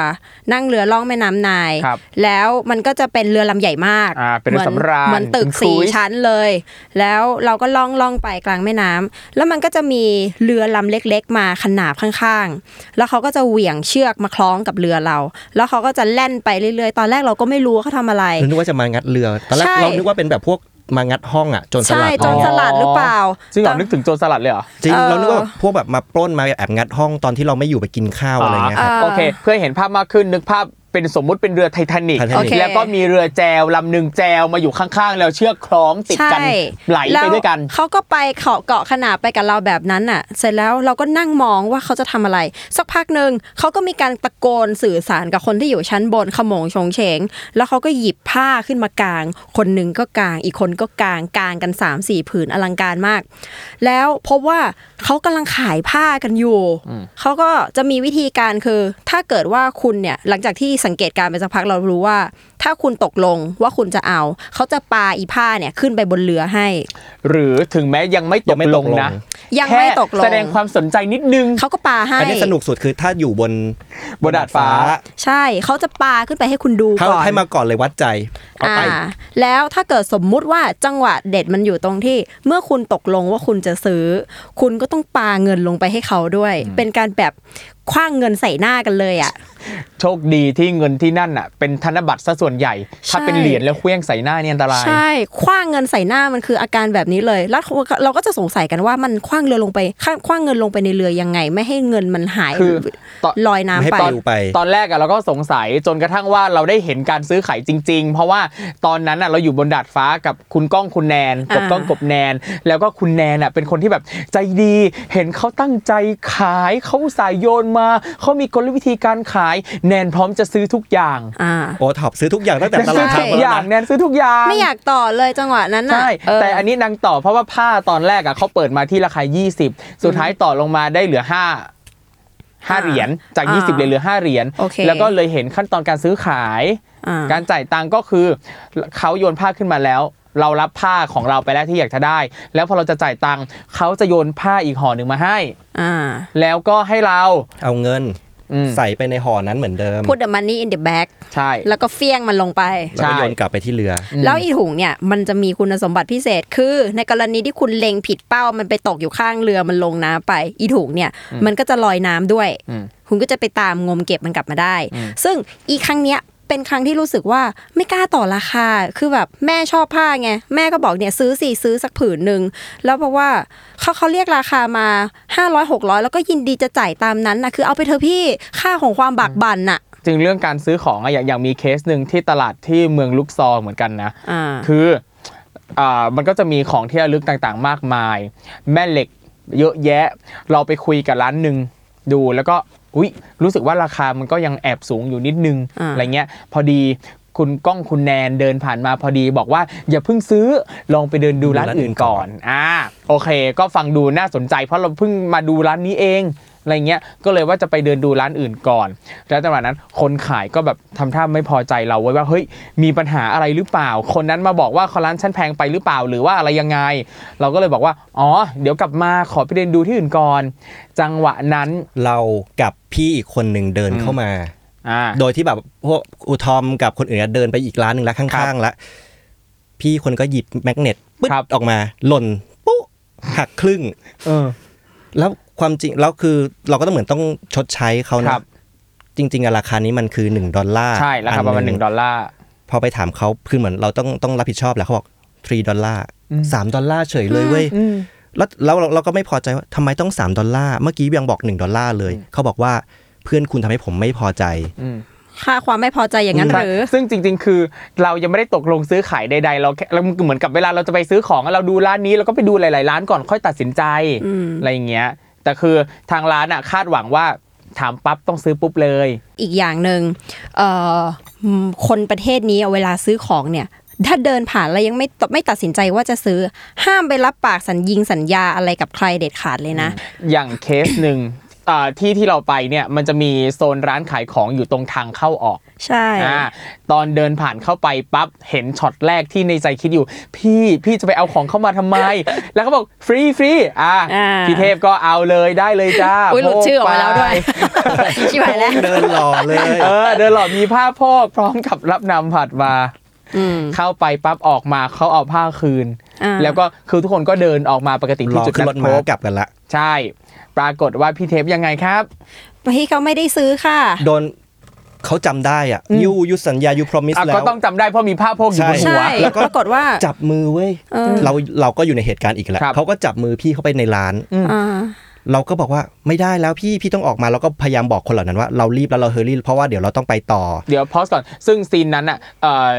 นั่งเรือล่องแม่น้ำนาย ครับแล้วมันก็จะเป็นเรือลำใหญ่มากอ่าเป็นเรือหมืสำราญเหมือนตึกเป็นสี่ cruise ชั้นเลย แล้วเราก็ล่องล่องไปกลางแม่น้ำแล้วมันก็จะมีเรือลำเล็ก ๆ มาขนาบข้างๆ แล้วเขาก็จะเหวี่ยงเชือกมาคล้องกับเรือเรา แล้วเขาก็จะแล่นไปเรื่อยๆ ตอนแรกเราก็ไม่รู้ว่าเขาทำอะไรเรานึกว่าจะมางัดเรือ ตอนแรกใช่ เรานึกว่าเป็นแบบพวก มางัดห้องอะโจนสใช่ลัดโจรสลัดหรือเปล่าซึ่งเราตอนนึกถึงโจรสลัดเลยเหรอจริงเออเรานึกว่าแบบพวกแบบมาปล้นมาแอบงัดห้องตอนที่เราไม่อยู่ไปกินข้าวอะไรเงี้ยครับอ่าโอเค เพื่อเห็นภาพมากขึ้นนึกภาพ เป็นสมมุติเป็นเรือไททานิกไททานิกโอเค แล้วก็มีเรือแจวลำหนึ่งแจวมาอยู่ข้างๆ แล้วเชือกคล้องติดกันใช่ไหลไปด้วยกันแเขาก็ไปเกาะเกาะขนาบไปกับเราแบบนั้นน่ะ เสร็จแล้วเราก็นั่งมองว่าเขาจะทำอะไร สักพักหนึ่งเขาก็มีการตะโกนสื่อสารกับคนที่อยู่ชั้นบนขโมงโฉงเฉง แล้วเขาก็หยิบผ้าขึ้นมากาง คนหนึ่งก็กาง อีกคนก็กางกางกัน3ามสี่ผืนอลังการมาก แล้วพบว่าเขากำลังขายผ้ากันอยู่เขาก็จะมีวิธีการคือ ถ้าเกิดว่าคุณเนี่ยหลังจากที่สังเกตการไปสักพักเรารู้ว่า ถ้าคุณตกลงว่าคุณจะเอา เขาจะปาอีผ้าเนี่ยขึ้นไปบนเรือให้ หรือถึงแม้ยังไม่ตยังกไม่ลตงกลง นะยังไม่ตกลงแค่แสดงความสนใจนิดนึง เขาก็ปาให้ อันนี้สนุกสุดคือถ้าอยู่บนบนดาดฟ้า ใช่เขาจะปาขึ้นไปให้คุณดูให้ก่อน ให้มาก่อนเลยวัดใจเอาอ่าไป แล้วถ้าเกิดสมมุติว่าจังหวะเด็ดมันอยู่ตรงที่ เมื่อคุณตกลงว่าคุณจะซื้อ คุณก็ต้องปาเงินลงไปให้เขาด้วย เป็นการแบบคว้างเงินใส่หน้ากันเลยอะ โชคดีที่เงินที่นั่นอะเป็นธนบัตรซะส่วนใหญ่ ถ้าใช่เป็นเหรียญแล้วเคลี้ยงใส่หน้านี่อันตราย ใช่คว้างเงินใส่หน้ามันคืออาการแบบนี้เลย แล้วเราก็จะสงสัยกันว่ามันคว้างเรือลงไปคว้างเงินลงไปในเรือยังไง ไม่ให้เงินมันหายคือตอนลอยน้ำไม่ให้ไปปลิวไป ตอนแรกอะเราก็สงสัยจนกระทั่งว่าเราได้เห็นการซื้อขายจริง ๆ เพราะว่าตอนนั้นอะเราอยู่บนดาดฟ้ากับคุณก้องคุณแนนกับอ่าก้องกบแนน แล้วก็คุณแนนอะเป็นคนที่แบบใจดีเห็นเขาตั้งใจขายเขาสายโยนมาเขามีกลวิธีการขาย แนนพร้อมจะซื้อทุกอย่างอ่าโอท็อปซื้อทุกอย่างตั้งแต่แนนตซื้ลาอดทุทางกมาอแล้วย่างนะ แนนซื้อทุกอย่างไม่อยากต่อเลยจังหวะนั้นน่ะใช่เออแต่อันนี้นางต่อเพราะว่าผ้าตอนแรกอะเขาเปิดมาที่ราคา 20 สุดท้ายต่อลงมาได้เหลือ 5 5 เหรียญจาก อ่า20เหรียญเหลือ 5 เหรียญโอเค แล้วก็เลยเห็นขั้นตอนการซื้อขาย อ่า การจ่ายตังค์ก็คือเขาโยนผ้าขึ้นมาแล้ว เรารับผ้าของเราไปแล้วที่อยากจะได้ แล้วพอเราจะจ่ายตังค์เขาจะโยนผ้าอีกห่อหนึ่งมาให้ อ่า แล้วก็ให้เราเอาเงินอืม ใส่ไปในห่อนั้นเหมือนเดิม put the money in the bag ใช่ แล้วก็เฟี้ยงมันลงไป แล้วก็โยนกลับไปที่เรือ แล้วอีถุงเนี่ยมันจะมีคุณสมบัติพิเศษคือ ในกรณีที่คุณเล็งผิดเป้ามันไปตกอยู่ข้างเรือมันลงน้ำไป อีถุงเนี่ยมันก็จะลอยน้ำด้วยอืมคุณก็จะไปตามงมเก็บมันกลับมาได้ ซึ่งอีครั้งเนี้ย เป็นครั้งที่รู้สึกว่าไม่กล้าต่อราคา คือแบบแม่ชอบผ้าไง แม่ก็บอกเนี่ยซื้อสี่ซื้อสักผืนหนึ่ง แล้วเพราะว่าเขาเขาเรียกราคามา500 600แล้วก็ยินดีจะจ่ายตามนั้นนะคือเอาไปเถอะพี่ค่าของความบากบั่นน่ะจริงเรื่องการซื้อของอะอย่างอย่างมีเคสหนึ่งที่ตลาดที่เมืองลุกซองเหมือนกันนะอ่าคืออ่ามันก็จะมีของที่ระลึกต่างๆ มากมาย แม่เหล็กเยอะแยะ เราไปคุยกับร้านหนึ่งดูแล้วก็ อุ้ยรู้สึกว่าราคามันก็ยังแอบสูงอยู่นิดนึงอ่าอะไรเงี้ย พอดีคุณก้องคุณแนนเดินผ่านมาพอดีบอกว่าอย่าเพิ่งซื้อลองไปเดินดูร้านอื่นก่อนอ่าโอเค ก็ฟังดูน่าสนใจเพราะเราเพิ่งมาดูร้านนี้เอง อะไรเงี้ยก็เลยว่าจะไปเดินดูร้านอื่นก่อน แล้วจังหวะนั้นคนขายก็แบบทำท่าไม่พอใจเราไว้ว่าเฮ้ยมีปัญหาอะไรหรือเปล่า คนนั้นมาบอกว่าร้านฉันแพงไปหรือเปล่าหรือว่าอะไรยังไง เราก็เลยบอกว่าอ๋อ เดี๋ยวกลับมาขอไปเดินดูที่อื่นก่อน จังหวะนั้นเรากับพี่อีกคนหนึ่งเดินเข้ามาอ่าโดยที่แบบพวกอุทอมกับคนอื่นอะเดินไปอีกร้านหนึ่งแล้วข้างๆแล้วพี่คนก็หยิบแมกเนตปึ๊ดครับออกมาหล่นปุ๊หักครึ่ง เออ แล้วความจริงแล้วคือเราก็ต้องเหมือนต้องชดใช้เขาคนะรับจริงๆอะราคานี้มันคือ 1 ดอลลาร์ใช่ราคาประมาณอัหนึ่งดอลลาร์พอไปถามเขาคือเหมือนเราต้องต้องรับผิดชอบแหละเขาบอก3ดอลลาร์อืมสามดอลลาร์เฉยเลยเว้ยอืมแล้วแล้วเราเราก็ไม่พอใจว่าทำไมต้อง 3 ดอลลาร์เมื่อกี้ยังบอก 1 ดอลลาร์เลย เขาบอกว่าเพื่อนคุณทำให้ผมไม่พอใจอืม ค่าความไม่พอใจอย่างนั้นใช่หรือซึ่งจริง ๆ คือเรายังไม่ได้ตกลงซื้อขายใดๆเราแค่เราเหมือนกับเวลาเราจะไปซื้อของเราดูร้านนี้เราก็ไปดูหลาย ๆ ร้านก่อนค่อยตัดสินใจอืมอะไรอย่างเงี้ยแต่คือทางร้านอะคาดหวังว่าถามปั๊บต้องซื้อปุ๊บเลย อีกอย่างหนึ่งเอ่ออืมคนประเทศนี้เวลาซื้อของเนี่ยถ้าเดินผ่านแล้วยังไม่ตไม่ตัดสินใจว่าจะซื้อห้ามไปรับปากสัญญิงสัญญาอะไรกับใครเด็ดขาดเลยนะ อย่างเคสหนึ่งอ่า ที่ที่เราไปเนี่ยมันจะมีโซนร้านขายของอยู่ตรงทางเข้าออก ใช่อ่าตอนเดินผ่านเข้าไปปั๊บเห็นช็อตแรกที่ในใจคิดอยู่ พี่พี่จะไปเอาของเข้ามาทำไม แล้วเขาบอกฟรีฟรีอ่าอ่าพี่เทพก็เอาเลยได้เลยจ้าอุ้ยหลุดชื่อออกมาแล้วด้วยโพกไปชิบหายแล้วเดินหล่อเลยเออเดินหลอดมีผ้าโพกพร้อมกับรับนำผัดมาอืมเข้าไปปั๊บออกมาเขาเอาผ้าคืนอ่าแล้วก็คือทุกคนก็เดินออกมาปกติรที่อจุดขึ้นนัรถดพม้าบกลับกันละ ใช่ ปรากฏว่าพี่เทปยังไงครับพี่เขาไม่ได้ซื้อค่ะ โดนเขาจำได้อะยูยูสัญญายูพรอมิสอะแล้วก็ต้องจำได้เพราะมีผ้าโพกอยู่บนหัใช่วแล้วก็ปรากฏว่าจับมือเว้ยเออเราเราก็อยู่ในเหตุการณ์อีกแหละครับเขาก็จับมือพี่เข้าไปในร้านอ่าเราก็บอกว่าไม่ได้แล้วพี่พี่ต้องออกมาเราก็พยายามบอกคนเหล่านั้นว่าเรารีบแล้วเราเฮอรี่เพราะว่าเดี๋ยวเราต้องไปต่อ เดี๋ยวพอสก่อนซึ่งซีนนั้นอะเอ่อ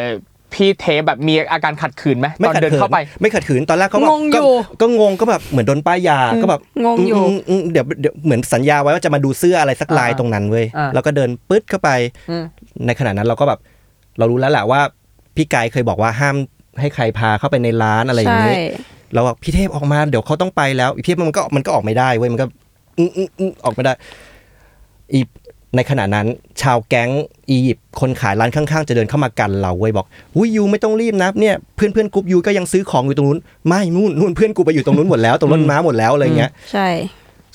พี่เทปแบบมีอาการขัดขืนไหมไม่ตอนขัดเดินขืนเข้าไป ไม่ขัดขืนตอนแรกเขาแบบงงอยู่ก็ก็งงก็แบบเหมือนโดนป้ายยาก็แบบงงอยู่มมอืมเดี๋ยวเดี๋ยวเหมือนสัญญาไว้ว่าจะมาดูเสื้ออะไรสักลายอ่าตรงนั้นเว้ยอ่าแล้วก็เดินปึ๊ดเข้าไปอืมในขณะนั้นเราก็แบบ เรารู้แล้วแหละว่า พี่กายเคยบอกว่าห้ามให้ใครพาเข้าไปในร้านอะไรอย่างใช่นี้เราบอกพี่เทพออกมาเดี๋ยวเขาต้องไปแล้วพี่เทพมันก็มันก็ออกไม่ได้เว้ยมันก็อืมอืมอืมออกไม่ได้อี ในขณะนั้นชาวแก๊งอียิปต์คนขายร้านข้างๆ จะเดินเข้ามากันเราเว้ยบอกอุ้ยยูไม่ต้องรีบนะเนี่ยเพื่อนเพื่อนๆกรุ๊ปยูก็ยังซื้อของอยู่ตรงนู้นไม่นู่นนู่นเพื่อนกูไปอยู่ตรงนู้นหมดแล้วตรงรถม้าหมดแล้วอะไรเงี้ยใช่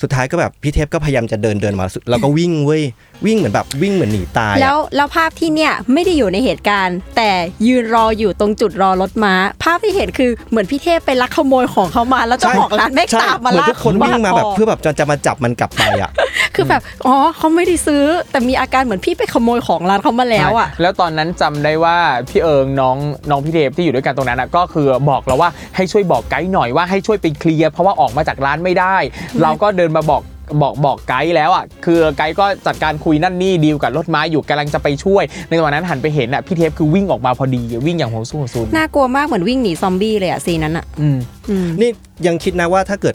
สุดท้ายก็แบบพี่เทพก็พยายามจะเดินเดินมาสุดเราก็วิ่งเว้ย วิ่งเหมือนแบบวิ่งเหมือนหนีตายอะแล้วแล้วภาพที่เนี่ยไม่ได้อยู่ในเหตุการณ์ แต่ยืนรออยู่ตรงจุดรอรถม้า ภาพที่เห็นคือเหมือนพี่เทพไปลักขโมยของเขามาแล้วเจ้าของร้านแม่งใช่ตามมาเหมือนลากทุกคนวิ่งมาแบบออกเพื่อแบบจะจะมาจับมันกลับไปอะ คือแบบอ๋อเขาไม่ได้ซื้อ แต่มีอาการเหมือนพี่ไปขโมยของร้านเขามาแล้วอะใช่แล้วตอนนั้นจำได้ว่าพี่เอิงน้องน้องพี่เทปที่อยู่ด้วยกันตรงนั้นนะก็คือบอกเราว่าให้ช่วยบอกไกด์หน่อยว่าให้ช่วยไปเคลียร์เพราะว่าออกมาจากร้านไม่ได้ เราก็เดินมาบอก บอกบอกไกด์แล้วอะคือไกด์ก็จัดการคุยนั่นนี่ดีลกับรถม้าอยู่กำลังจะไปช่วย ในวันนั้นหันไปเห็นอะพี่เทปคือวิ่งออกมาพอดีวิ่งอย่างโหวสู้โหวซุนน่ากลัวมากเหมือนวิ่งหนีซอมบี้เลยอะซีนนั้นอะอืมอืมนี่ยังคิดนะว่าถ้าเกิด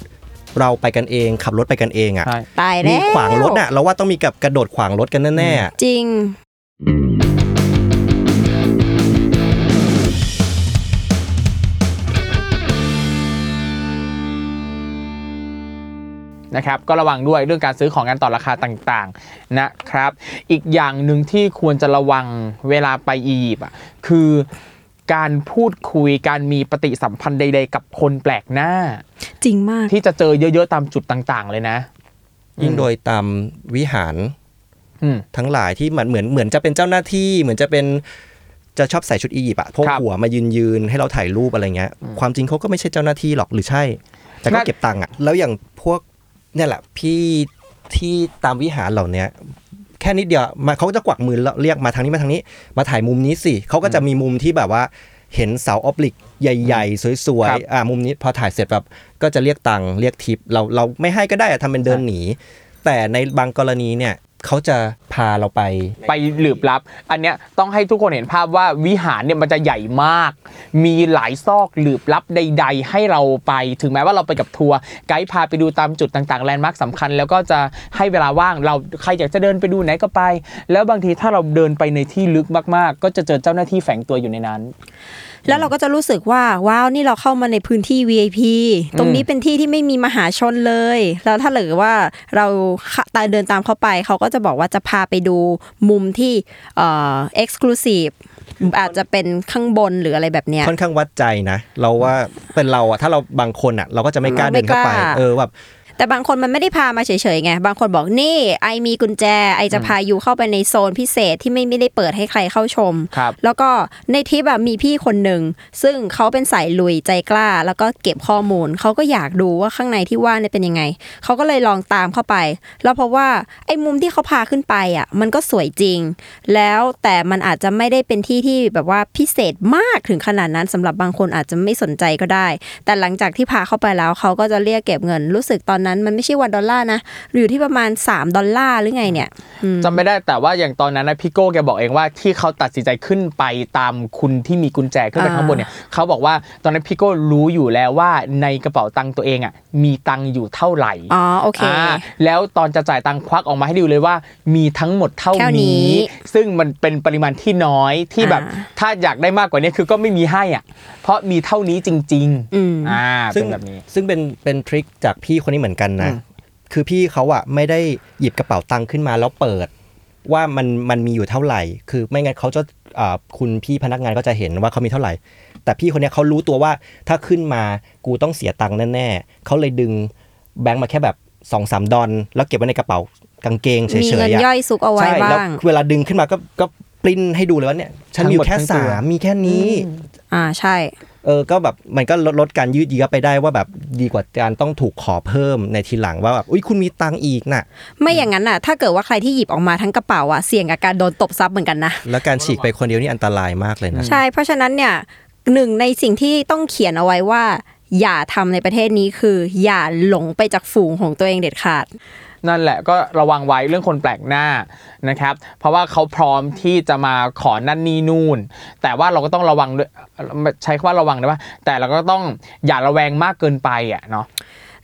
เราไปกันเองขับรถไปกันเองอะใช่ตายมีแล้วขวางรถอะเราว่าต้องมีกับกระโดดขวางรถกันแน่ๆอะจริง นะครับก็ระวังด้วยเรื่องการซื้อของกันต่อราคาต่างๆนะครับ อีกอย่างหนึ่งที่ควรจะระวังเวลาไปอียิปต์อะคือการพูดคุยการมีปฏิสัมพันธ์ใด ๆ กับคนแปลกหน้า จริงมาก ที่จะเจอเยอะๆตามจุดต่างๆ เลยนะ ยิ่งโดยตามวิหารอืมทั้งหลายที่เหมือนเหมือนเหมือนจะเป็นเจ้าหน้าที่ เหมือนจะเป็นจะชอบใส่ชุดอียิปต์อะพกครับหัวมายืนยืนให้เราถ่ายรูปอะไรเงี้ย ความจริงเขาก็ไม่ใช่เจ้าหน้าที่หรอกหรือใช่ แต่ก็น่าเก็บตังค์อะแล้วอย่างพวก เนี่ยแหละพี่ที่ตามวิหารเหล่าเนี้ยแค่นิดเดียวมาเขาก็จะกวักมือแล้วเรียกมาทางนี้มาทางนี้ มาถ่ายมุมนี้สิเขาก็จะมีมุมที่แบบว่าเห็นเสาออบลิกใหญ่ ๆ สวยครับๆอ่ามุมนี้พอถ่ายเสร็จแบบก็จะเรียกตังค์เรียกทิปเราเราไม่ให้ก็ได้อะทำเป็นเดินหนี แต่ในบางกรณีเนี่ย เขาจะพาเราไป ไปหลืบลับ อันเนี้ยต้องให้ทุกคนเห็นภาพว่าวิหารเนี่ยมันจะใหญ่มาก มีหลายซอกหลืบลับใด ๆ ให้เราไป ถึงแม้ว่าเราไปกับทัวร์ไกด์พาไปดูตามจุดต่างๆแลนด์มาร์คสำคัญ แล้วก็จะให้เวลาว่างเราใครอยากจะเดินไปดูไหนก็ไป แล้วบางทีถ้าเราเดินไปในที่ลึกมากๆ ก็จะเจอเจ้าหน้าที่แฝงตัวอยู่ในนั้น แล้วเราก็จะรู้สึกว่าว้าวนี่เราเข้ามาในพื้นที่ VIP ตรงนี้เป็นที่ที่ไม่มีมหาชนเลย แล้วถ้าเหลือว่าเราตาเดินตามเข้าไป เขาก็จะบอกว่าจะพาไปดูมุมที่เอ่อ exclusive อาจจะเป็นข้างบนหรืออะไรแบบเนี้ยค่อนข้างวัดใจนะ เราว่าเป็นเราอะถ้าเราบางคนอะเราก็จะไม่กล้าเดินเข้าไปไม่กล้าเออแบบ แต่บางคนมันไม่ได้พามาเฉยๆไง บางคนบอกนี่ไอมีกุญแจไอจะพายูเข้าไปในโซนพิเศษที่ไม่ไม่ได้เปิดให้ใครเข้าชมครับแล้วก็ในทริปแบบมีพี่คนหนึ่ง ซึ่งเขาเป็นสายลุยใจกล้า แล้วก็เก็บข้อมูล เขาก็อยากดูว่าข้างในที่ว่าเนี่ยเป็นยังไง เขาก็เลยลองตามเข้าไป แล้วเพราะว่าไอ้มุมที่เขาพาขึ้นไปอะมันก็สวยจริง แล้วแต่มันอาจจะไม่ได้เป็นที่ที่แบบว่าพิเศษมากถึงขนาดนั้นสำหรับบางคนอาจจะไม่สนใจก็ได้ แต่หลังจากที่พาเข้าไปแล้วเขาก็จะเรียกเก็บเงินรู้สึกตอนนั้นมันไม่ใช่วันดอลลาร์นะอยู่ที่ประมาณ 3 ดอลลาร์หรือไงเนี่ยจำไม่ได้แต่ว่าอย่างตอนนั้นนะพี่โก้แกบอกเองว่าที่เขาตัดสินใจขึ้นไปตามคุณที่มีกุญแจขึ้นไปอ่าข้างบนเนี่ยเขาบอกว่าตอนนั้นพี่โก้รู้อยู่แล้วว่าในกระเป๋าตังค์ตัวเองอะมีตังค์อยู่เท่าไหร่อ๋อโอเคอ่าแล้วตอนจะจ่ายตังค์ควักออกมาให้ดูเลยว่า มีทั้งหมดเท่าเท่านี้นี้ ซึ่งมันเป็นปริมาณที่น้อยที่แบบอ่าถ้าอยากได้มากกว่านี้คือก็ไม่มีให้อะเพราะมีเท่านี้จริงอืมๆอ่าซึ่เป็งนแบบนี้ซึ่งเป็นเป็นทริคจากพี่คนนี้เหมือนกันนะอืมคือพี่เขาอะไม่ได้หยิบกระเป๋าตังค์ขึ้นมาแล้วเปิด ว่ามันมันมีอยู่เท่าไหร่ คือไม่งั้นเขาจะอ่าคุณพี่พนักงานก็จะเห็นว่าเขามีเท่าไหร่ แต่พี่คนเนี้ยเขารู้ตัวว่าถ้าขึ้นมากูต้องเสียตังค์แน่ๆเขาเลยดึงแบงค์มาแค่แบบสองสามดอลแล้วเก็บไว้ในกระเป๋ากางเกงเฉยๆมีเงินอะย่อยซุกเอาไว้ใช่แล้วบ้างเวลาดึงขึ้นมาก็ก็ปริ้นให้ดูเลยว่าเนี่ยฉันมีอยู่แค่ทั้งหมดทั้งตัวสามมีแค่นี้ อ่าใช่ เออก็แบบมันก็ลดลดการยืดเยื้อไปได้ว่าแบบดีกว่าการต้องถูกขอเพิ่มในทีหลังว่าแบบอุ้ยคุณมีตังค์อีกน่ะ ไม่อย่างนั้นน่ะ ถ้าเกิดว่าใครที่หยิบออกมาทั้งกระเป๋าอะเสี่ยงกับการโดนตบซับเหมือนกันนะแล้วการฉีกไปคนเดียวนี่อันตรายมากเลยนะใช่เพราะฉะนั้นเนี่ยหนึ่งในสิ่งที่ต้องเขียนเอาไว้ว่า อย่าทำในประเทศนี้คือ อย่าหลงไปจากฝูงของตัวเองเด็ดขาด นั่นแหละก็ระวังไว้เรื่องคนแปลกหน้านะครับ เพราะว่าเขาพร้อมที่จะมาขอนั่นนี่นู่น แต่ว่าเราก็ต้องระวังด้วยใช้คำว่าระวังได้ว่าแต่เราก็ต้องอย่าระแวงมากเกินไปอะเนาะ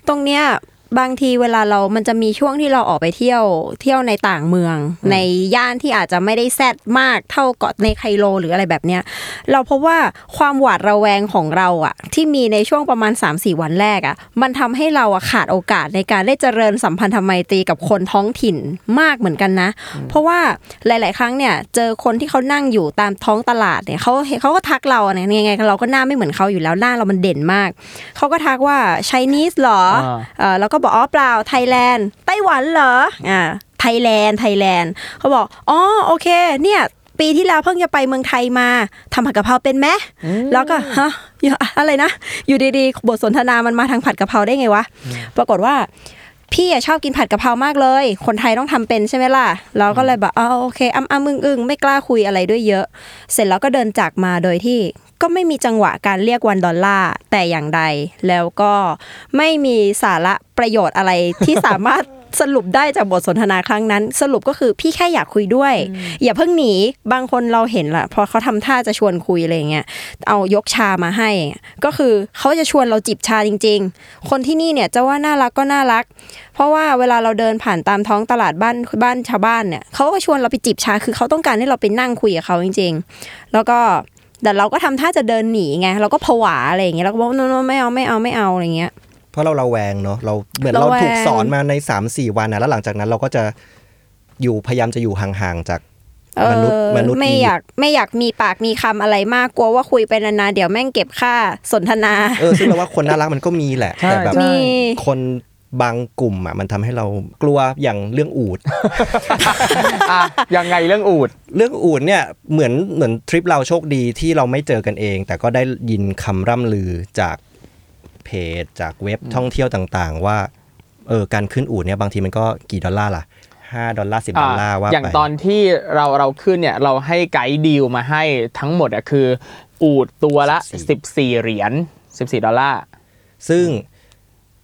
ตรงเนี้ย บางทีเวลาเรามันจะมีช่วงที่เราออกไปเที่ยวเที่ยวในต่างเมือง ในย่านที่อาจจะไม่ได้แซดมากเท่าเกาะในไคโรหรืออะไรแบบเนี้ยเราพบว่าความหวาดระแวงของเราอะที่มีในช่วงประมาณ 3-4 วันแรกอะมันทำให้เราอะขาดโอกาสในการได้เจริญสัมพันธไมตรีกับคนท้องถิ่นมากเหมือนกันนะ เพราะว่าหลาย ๆ ครั้งเนี่ยเจอคนที่เขานั่งอยู่ตามท้องตลาดเนี่ยเขาเขาก็ทักเราอะเนี่ยยังไงเราก็หน้าไม่เหมือนเขาอยู่แล้วหน้าเรามันเด่นมากเขาก็ทักว่า Chinese เหรออ่าเออแล้วก็บอกอ๋อเปล่าไทยแลนด์ไต้หวันเหรออ่า Thailand Thailand เขาบอกอ๋อโอเค เนี่ยปีที่แล้วเพิ่งจะไปเมืองไทยมาทำผัดกะเพราเป็นไหมแล้วก็ฮะอย่าอะไรนะ อยู่ดีๆบทสนทนามันมาทางผัดกะเพราได้ไงวะ ปรากฏว่า พี่อะชอบกินผัดกะเพรามากเลย คนไทยต้องทำเป็นใช่ไหมล่ะเราก็เลยแบบอ๋อโอเคอ้ำอ้ำมึงอึงไม่กล้าคุยอะไรด้วยเยอะ เสร็จแล้วก็เดินจากมาโดยที่ก็ไม่มีจังหวะการเรียกวันดอลลาร์แต่อย่างใด แล้วก็ไม่มีสาระประโยชน์อะไรที่สามารถ สรุปได้จากบทสนทนาครั้งนั้น สรุปก็คือพี่แค่อยากคุยด้วย อย่าเพิ่งหนีบางคนเราเห็นละพอเขาทำท่าจะชวนคุยอะไรอย่างเงี้ยเอายกชามาให้ ก็คือเขาจะชวนเราจิบชาจริง ๆ คนที่นี่เนี่ยจะว่าน่ารักก็น่ารัก เพราะว่าเวลาเราเดินผ่านตามท้องตลาดบ้านบ้านชาวบ้านเนี่ยเขาก็ชวนเราไปจิบชาคือเขาต้องการให้เราไปนั่งคุยกับเขาจริง ๆ แล้วก็แต่เราก็ทำท่าจะเดินหนีไงเราก็ผวาอะไรอย่างเงี้ยเราก็บอกโน้ไม่เอาไม่เอาไม่เอาอะไรเงี้ย เพราะเราระแวงเนาะเราเหมือนระเราแวงถูกสอนมาใน3าสี่วันนะแล้วหลังจากนั้นเราก็จะอยู่พยายามจะอยู่ห่างๆจากเอมนุษย์อมนุษย์ไม่อีอยิยาปกต์ไม่อยากมีปากมีคำอะไรมากกลัวว่าคุยไปนานๆเดี๋ยวแม่งเก็บค่าสนทนาเออซึ่งเราว่าคนน่ารักมันก็มีแหละใช่แต่แบบใช่มีคนบางกลุ่มอะมันทำให้เรากลัวอย่างเรื่องอูดอะยังไงเรื่องอูด เรื่องอูดเนี่ยเหมือนเหมือนทริปเราโชคดีที่เราไม่เจอกันเอง แต่ก็ได้ยินคำร่ำลือจาก เพจ จากเว็บท่องเที่ยวต่างๆ ว่าเออการขึ้นอูดเนี่ยบางทีมันก็กี่ดอลลาร์ล่ะห้าดอลลาร์สิบดอลลาร์ว่าอย่างไปตอนที่เราเราขึ้นเนี่ยเราให้ไกด์ดีลมาให้ทั้งหมดอะคือ อูดตัวละ 14 เหรียญ14 ดอลลาร์ ซึ่ง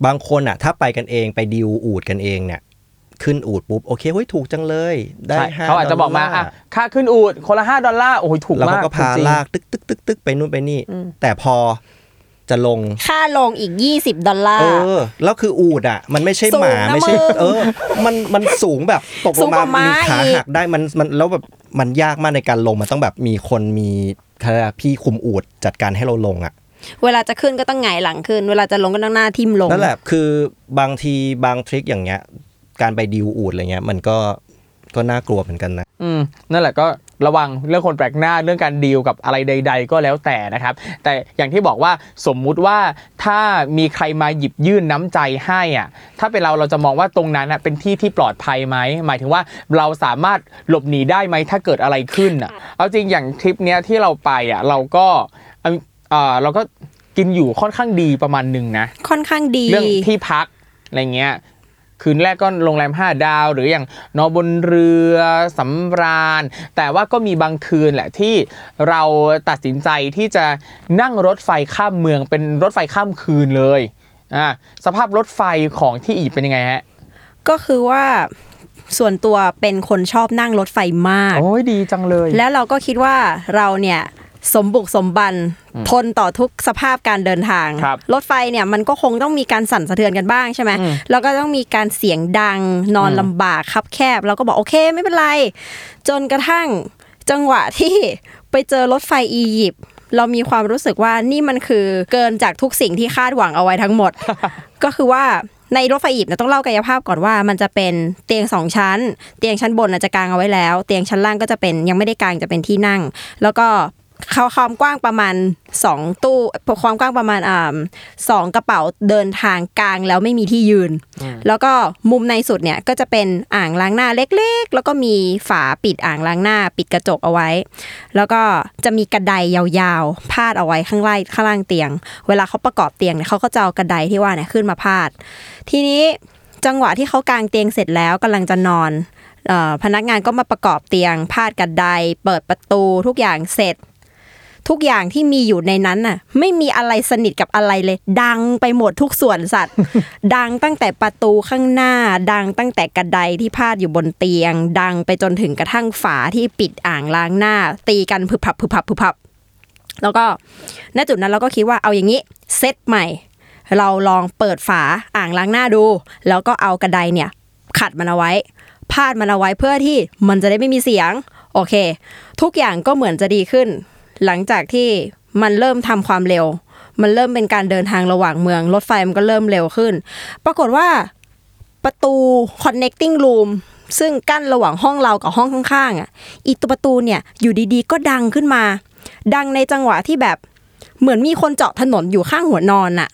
บางคนอะถ้าไปกันเองไปดิวอูดกันเองเนี่ยขึ้นอูดปุ๊บ โอเคเฮ้ยถูกจังเลย ได้ใช่ห้าเขาอาจจะบอกมาดลลร์อะค่าขึ้นอูดคนละ5ดอลลาร์โอ้ยถูกเรามากก็พาจริงๆลากตึกตึกตึกตึกไปนู่นไปนี่ แต่พอ จะลง ค่าลงอีก 20 ดอลลาเอร์ อ แล้วคืออูดอะ มันไม่ใช่สูงหมานะไม่ใช่ มึงเออ มันมันสูงแบบตกสูลงงกมาว่าม้ามีขาอีก หักได้มันมันแล้วแบบมันยากมากในการลงมันต้องแบบมีคนมีเขาเรียกอะไรพี่คุมอูดจัดการให้เราลงอะ เวลาจะขึ้นก็ต้องหงายหลังขึ้น เวลาจะลงก็ต้องหน้าทิ่มลง นั่นแหละ คือบางทีบางทริคอย่างเงี้ย การไปดิวอูดอะไรเงี้ย มันก็ก็น่ากลัวเหมือนกันนะ อืมนั่นแหละก็ ระวังเรื่องคนแปลกหน้าเรื่องการดีลกับอะไรใด ๆ ก็แล้วแต่นะครับ แต่อย่างที่บอกว่าสมมุติว่าถ้ามีใครมาหยิบยื่นน้ำใจให้อะถ้าเป็นเราเราจะมองว่าตรงนั้นอะเป็นที่ที่ปลอดภัยไหมหมายถึงว่าเราสามารถหลบหนีได้ไหมถ้าเกิดอะไรขึ้นอะเอาจริงอย่างทริปเนี้ยที่เราไปอะเราก็เอ่อเอ่อเราก็กินอยู่ค่อนข้างดีประมาณหนึ่งนะค่อนข้างดีเรื่องที่พักอะไรเงี้ย คืนแรกก็โรงแรม 5 ดาว หรืออย่างนอนบนเรือสำราญ แต่ว่าก็มีบางคืนแหละที่เราตัดสินใจที่จะนั่งรถไฟข้ามเมืองเป็นรถไฟข้ามคืนเลยอ่าสภาพรถไฟของที่อียิปต์เป็นยังไงฮะก็คือว่าส่วนตัวเป็นคนชอบนั่งรถไฟมาก โอ้ยดีจังเลย แล้วเราก็คิดว่าเราเนี่ย สมบุกสมบันทนต่อทุกสภาพการเดินทางครับรถไฟเนี่ยมันก็คงต้องมีการสั่นสะเทือนกันบ้างใช่ไหมอืมแล้วก็ต้องมีการเสียงดังนอนลำบากคับแคบเราก็บอกโอเคไม่เป็นไร จนกระทั่งจังหวะที่ไปเจอรถไฟอียิปต์เรามีความรู้สึกว่านี่มันคือเกินจากทุกสิ่งที่คาดหวังเอาไว้ทั้งหมด ก็คือว่าในรถไฟอียิปต์เนี่ยต้องเล่ากายภาพก่อนว่ามันจะเป็นเตียงสองชั้น เตียงชั้นบนน่ะจะกางเอาไว้แล้ว เตียงชั้นล่างก็จะเป็นยังไม่ได้กางจะเป็นที่นั่ง แล้วก็ เขาความกว้างประมาณ 2 ตู้ความกว้างประมาณอ่าสองกระเป๋าเดินทางกลางแล้วไม่มีที่ยืน แล้วก็มุมในสุดเนี่ยก็จะเป็นอ่างล้างหน้าเล็กๆ แล้วก็มีฝาปิดอ่างล้างหน้า ปิดกระจกเอาไว้ แล้วก็จะมีกระไดยาวๆพาดเอาไว้ข้างล่างข้างล่างเตียง เวลาเขาประกอบเตียงเนี่ยเขาก็จะเอากระไดที่ว่าเนี่ยขึ้นมาพาด ทีนี้จังหวะที่เขากางเตียงเสร็จแล้วกำลังจะนอนเออพนักงานก็มาประกอบเตียงพาดกระไดเปิดประตูทุกอย่างเสร็จ ทุกอย่างที่มีอยู่ในนั้นน่ะ ไม่มีอะไรสนิทกับอะไรเลย ดังไปหมดทุกส่วนสัตว์ ดังตั้งแต่ประตูข้างหน้า ดังตั้งแต่กระไดที่พาดอยู่บนเตียง ดังไปจนถึงกระทั่งฝาที่ปิดอ่างล้างหน้า ตีกันผึบพับผึบพับผึบพับแล้วก็ณจุดนั้นเราก็คิดว่าเอาอย่างนี้เซตใหม่ เราลองเปิดฝาอ่างล้างหน้าดู แล้วก็เอากระไดเนี่ยขัดมันเอาไว้พาดมันเอาไว้เพื่อที่มันจะได้ไม่มีเสียง โอเค ทุกอย่างก็เหมือนจะดีขึ้น หลังจากที่มันเริ่มทำความเร็ว มันเริ่มเป็นการเดินทางระหว่างเมือง รถไฟมันก็เริ่มเร็วขึ้น ปรากฏว่าประตู connecting room ซึ่งกั้นระหว่างห้องเรากับห้องข้างๆอะ อีตัวประตูเนี่ยอยู่ดีๆ ก็ดังขึ้นมา ดังในจังหวะที่แบบเหมือนมีคนเจาะถนนอยู่ข้างหัวนอนอะ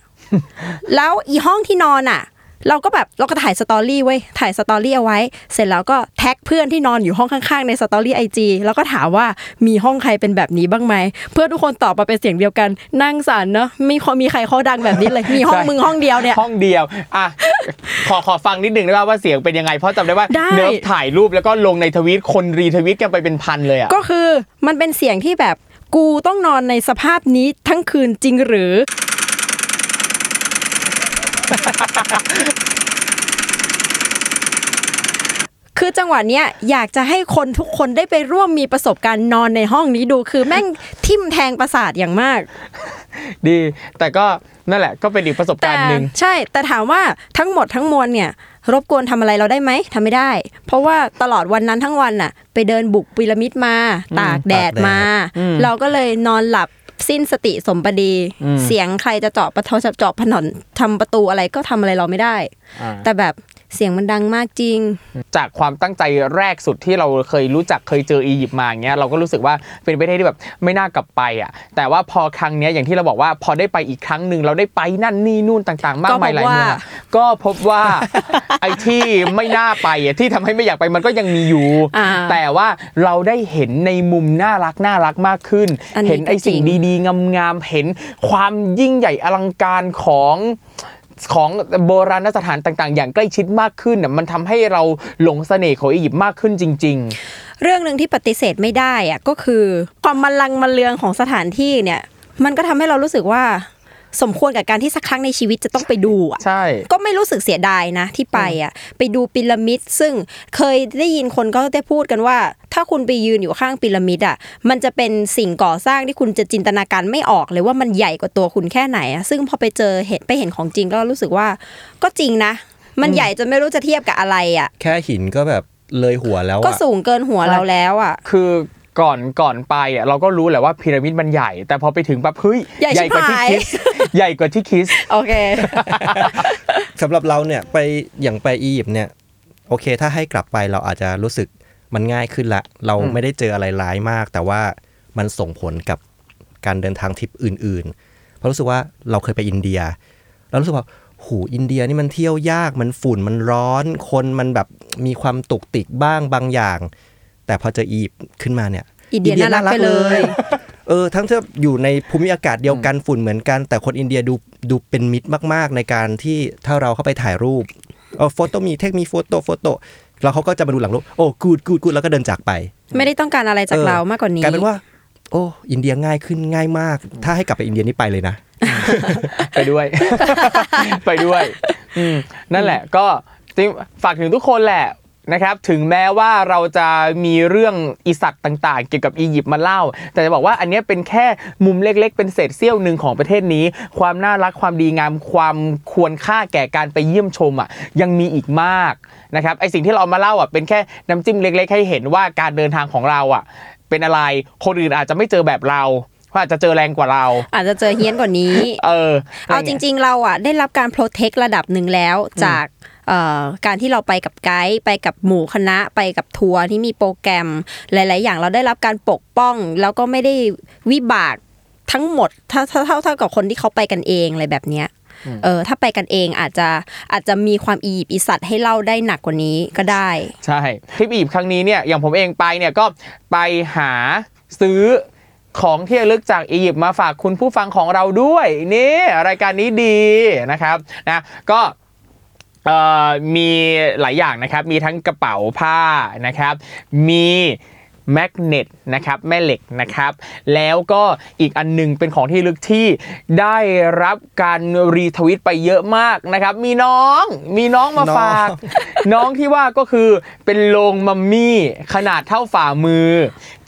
แล้วอีห้องที่นอนอะ เราก็แบบเราก็ถ่าย story ไว้ ถ่าย story เอาไว้ เสร็จแล้วก็ tag เพื่อนที่นอนอยู่ห้องข้างๆใน story IG แล้วก็ถามว่ามีห้องใครเป็นแบบนี้บ้างไหมเพื่อนทุกคนตอบมาเป็นเสียงเดียวกันนั่งสั่นเนอะไม่ค่อยมีใครเขาดังแบบนี้เลยมีห้องใช่มึงห้องเดียวเนี่ยห้องเดียวอะขอขอฟังนิดหนึ่งได้ป่ะว่าเสียงเป็นยังไงเพราะจำได้ว่าได้เนิร์ฟถ่ายรูปแล้วก็ลงในทวีตคนรีทวีตกันไปเป็นพันเลยอะก็คือมันเป็นเสียงที่แบบกูต้องนอนในสภาพนี้ทั้งคืนจริงหรือ คือจังหวะเนี้ยอยากจะให้คนทุกคนได้ไปร่วมมีประสบการณ์นอนในห้องนี้ดู คือแม่งทิ่มแทงประสาทอย่างมาก ดี แต่ก็นั่นแหละก็เป็นอีกประสบแต่การณ์หนึ่งใช่ แต่ถามว่าทั้งหมดทั้งมวลเนี่ย รบกวนทำอะไรเราได้ไหมทำไม่ได้ เพราะว่าตลอดวันนั้นทั้งวันน่ะ ไปเดินบุกพีระมิดมา ตากแดดมาอืมเราก็เลยนอนหลับ สิ้นสติสมบดีอืมเสียงใครจะเจาะประตูจะเจาะผนนทำประตูอะไรก็ทำอะไรเราไม่ได้อ่าแต่แบบ เสียงมันดังมากจริง จากความตั้งใจแรกสุดที่เราเคยรู้จักเคยเจออียิปต์มาอย่างเงี้ยเราก็รู้สึกว่าเป็นประเทศที่แบบไม่น่ากลับไปอะแต่ว่าพอครั้งเนี้ยอย่างที่เราบอกว่าพอได้ไปอีกครั้งหนึ่งเราได้ไปนั่นนี่นู่นต่างๆ มากมายหลายเมืองอะก็พบว่าไอ้ที่ไม่น่าไปอะที่ทำให้ไม่อยากไปมันก็ยังมีอยู่อ่าแต่ว่าเราได้เห็นในมุมน่ารักน่ารักมากขึ้นอันนี้เห็นไอ้สิ่งก็จริงดีๆงามๆเห็นความยิ่งใหญ่อลังการของ ของโบราณสถานต่างๆ อย่างใกล้ชิดมากขึ้นน่ยมันทำให้เราหลงเสน่ห์ของอียิปต์มากขึ้นจริง ๆ เรื่องหนึ่งที่ปฏิเสธไม่ได้อะก็คือความมันลังมันเลืองของสถานที่เนี่ยมันก็ทำให้เรารู้สึกว่า สมควรกับการที่สักครั้งในชีวิตจะต้องไปดูอะๆใช่ ก็ไม่รู้สึกเสียดายนะที่ไปอะไปดูพีระมิดซึ่งเคยได้ยินคนก็ได้พูดกันว่า ถ้าคุณไปยืนอยู่ข้างพีระมิดอะมันจะเป็นสิ่งก่อสร้างที่คุณจะจินตนาการไม่ออกเลยว่ามันใหญ่กว่าตัวคุณแค่ไหนอะซึ่งพอไปเจอเห็นไปเห็นของจริงก็รู้สึกว่า ก็จริงนะ มันใหญ่จนไม่รู้จะเทียบกับอะไรอะ แค่หินก็แบบเลยหัวแล้วก็อะสูงเกินหัวเราแล้วอะ คือ ก่อนก่อนไปอะเราก็รู้แหละว่าพีระมิดมันใหญ่ แต่พอไปถึงปั๊บเฮ้ยใหญ่ชิบกว่าที่หายคิดใหญ่กว่าที่คิดโอเคสำหรับเราเนี่ยไปอย่างไปอียิปต์เนี่ยโอเค ถ้าให้กลับไปเราอาจจะรู้สึกมันง่ายขึ้นละ เราอืมไม่ได้เจออะไรร้ายมาก แต่ว่ามันส่งผลกับการเดินทางทริปอื่นๆ เพราะรู้สึกว่าเราเคยไปอินเดีย เรารู้สึกว่าหูอินเดียนี่มันเที่ยวยากมันฝุ่นมันร้อน คนมันแบบมีความตุกติกบ้างบางอย่าง แต่พอเจออียิปต์ขึ้นมาเนี่ยอินเดียน่ารักไปเลย เออ ทั้งที่อยู่ในภูมิอากาศเดียวกันฝุ่นเหมือนกัน แต่คนอินเดียดูดูเป็นมิตรมาก ๆ ในการที่ถ้าเราเข้าไปถ่ายรูปเออ photo me take me photo photo แล้วเขาก็จะมาดูหลังรูปโอ้ good good good แล้วก็เดินจากไป ไม่ได้ต้องการอะไรจากเออเรามากกว่านี้กลายเป็นว่า โอ้อินเดียง่ายขึ้นง่ายมาก ถ้าให้กลับไปอินเดียนี่ไปเลยนะ ไปด้วย ไปด้วยอืมนั่นแหละ ก็จริงฝากถึงทุกคนแหละ นะครับถึงแม้ว่าเราจะมีเรื่องอีสัตว์ต่างๆ เกี่ยวกับอียิปต์มาเล่า แต่จะบอกว่าอันเนี้ยเป็นแค่มุมเล็กๆ เป็นเศษเสี้ยวหนึ่งของประเทศนี้ ความน่ารักความดีงามความควรค่าแก่การไปเยี่ยมชมอะยังมีอีกมากนะครับไอสิ่งที่เราเอามาเล่าอะเป็นแค่น้ำจิ้มเล็ก ๆ ให้เห็นว่าการเดินทางของเราอะ เป็นอะไรคนอื่นอาจจะไม่เจอแบบเราเขาอาจจะเจอแรงกว่าเรา อาจจะเจอเฮี้ยนกว่านี้ เออ เอาจริง ๆ เราอะได้รับการโปรเทคระดับหนึ่งแล้วจากเอ่อ การที่เราไปกับไกด์ไปกับหมู่คณะไปกับทัวร์ที่มีโปรแกรมหลาย ๆ อย่างเราได้รับการปกป้อง แล้วก็ไม่ได้วิบากทั้งหมดถ้าเท่าเท่าเท่ากับคนที่เขาไปกันเองอะไรแบบเนี้ยเออถ้าไปกันเองอาจจะอาจจะมีความอียิปต์อีสัตว์ให้เล่าได้หนักกว่านี้ก็ได้ ใช่ทริปอียิปต์ครั้งนี้เนี่ยอย่างผมเองไปเนี่ยก็ไปหาซื้อของที่ระลึกจากอียิปต์มาฝากคุณผู้ฟังของเราด้วยนี่รายการนี้ดีนะครับนะก็เอ่อ มีหลายอย่างนะครับมีทั้งกระเป๋าผ้านะครับมี แมกเนตนะครับแม่เหล็กนะครับ แล้วก็อีกอันหนึงเป็นของที่ระลึกที่ได้รับการรีทวิตไปเยอะมากนะครับ มีน้องมีน้องมาฝาก น้องที่ว่าก็คือเป็นโลงมัมมี่ขนาดเท่าฝ่ามือ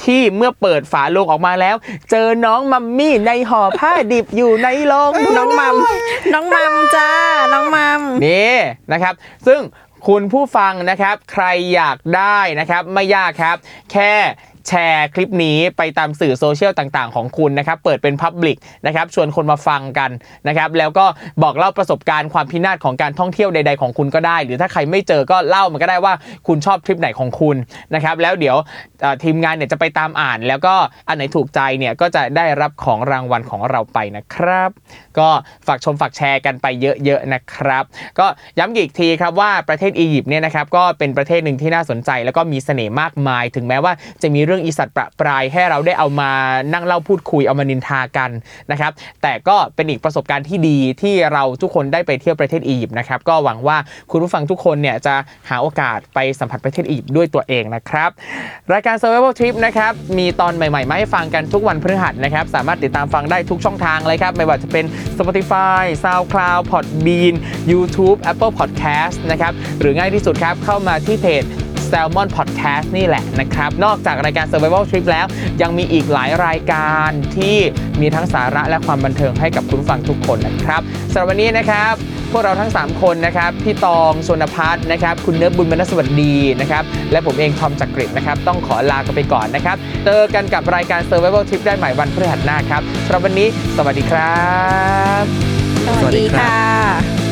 ที่เมื่อเปิดฝาโลงออกมาแล้ว เจอน้องมัมมี่ในห่อผ้าดิบอยู่ในโลงน้องมัมน้องมัมจ้าน้องมัมนี่นะครับ ซึ่ง คุณผู้ฟังนะครับ ใครอยากได้นะครับ ไม่ยากครับ แค่ แชร์คลิปนี้ไปตามสื่อโซเชียลต่างๆ ของคุณนะครับ เปิดเป็นพับลิกนะครับชวนคนมาฟังกันนะครับ แล้วก็บอกเล่าประสบการณ์ความพินาศของการท่องเที่ยวใด ๆ ของคุณก็ได้ หรือถ้าใครไม่เจอก็เล่ามันก็ได้ว่าคุณชอบทริปไหนของคุณนะครับ แล้วเดี๋ยวทีมงานเนี่ยจะไปตามอ่าน แล้วก็อันไหนถูกใจเนี่ยก็จะได้รับของรางวัลของเราไปนะครับ ก็ฝากชมฝากแชร์กันไปเยอะๆนะครับ ก็ย้ำอีกทีครับว่าประเทศอียิปต์เนี่ยนะครับก็เป็นประเทศหนึ่งที่น่าสนใจ แล้วก็มีเสน่ห์มากมาย ถึงแม้ว่าจะมีเรื่องอีสัตว์ประปรายให้เราได้เอามานั่งเล่าพูดคุยเอามานินทากันนะครับ แต่ก็เป็นอีกประสบการณ์ที่ดีที่เราทุกคนได้ไปเที่ยวประเทศอียิปต์นะครับ ก็หวังว่าคุณผู้ฟังทุกคนเนี่ยจะหาโอกาสไปสัมผัสประเทศอียิปต์ด้วยตัวเองนะครับ รายการ Survival Trip นะครับ มีตอนใหม่ๆมาให้ฟังกันทุกวันพฤหัสนะครับ สามารถติดตามฟังได้ทุกช่องทางเลยครับ ไม่ว่าจะเป็น Spotify SoundCloud Podbean YouTube Apple Podcast นะครับ หรือง่ายที่สุดครับ เข้ามาที่เพจ Salmon Podcast นี่แหละนะครับ นอกจากรายการ Survival Trip แล้ว ยังมีอีกหลายรายการที่มีทั้งสาระและความบันเทิงให้กับคุณฟังทุกคนนะครับสำหรับวันนี้นะครับ พวกเราทั้ง 3 คนนะครับ พี่ตองชนพัฒน์นะครับ คุณเนื้อบุญบรรณสวัสดีนะครับ และผมเองทอมจักริดนะครับ ต้องขอลากันไปก่อนนะครับ เจอกันกับรายการ Survival Trip ได้ใหม่วันพฤหัสหน้าครับสำหรับวันนี้ สวัสดีครับ สวัสดีค่ะ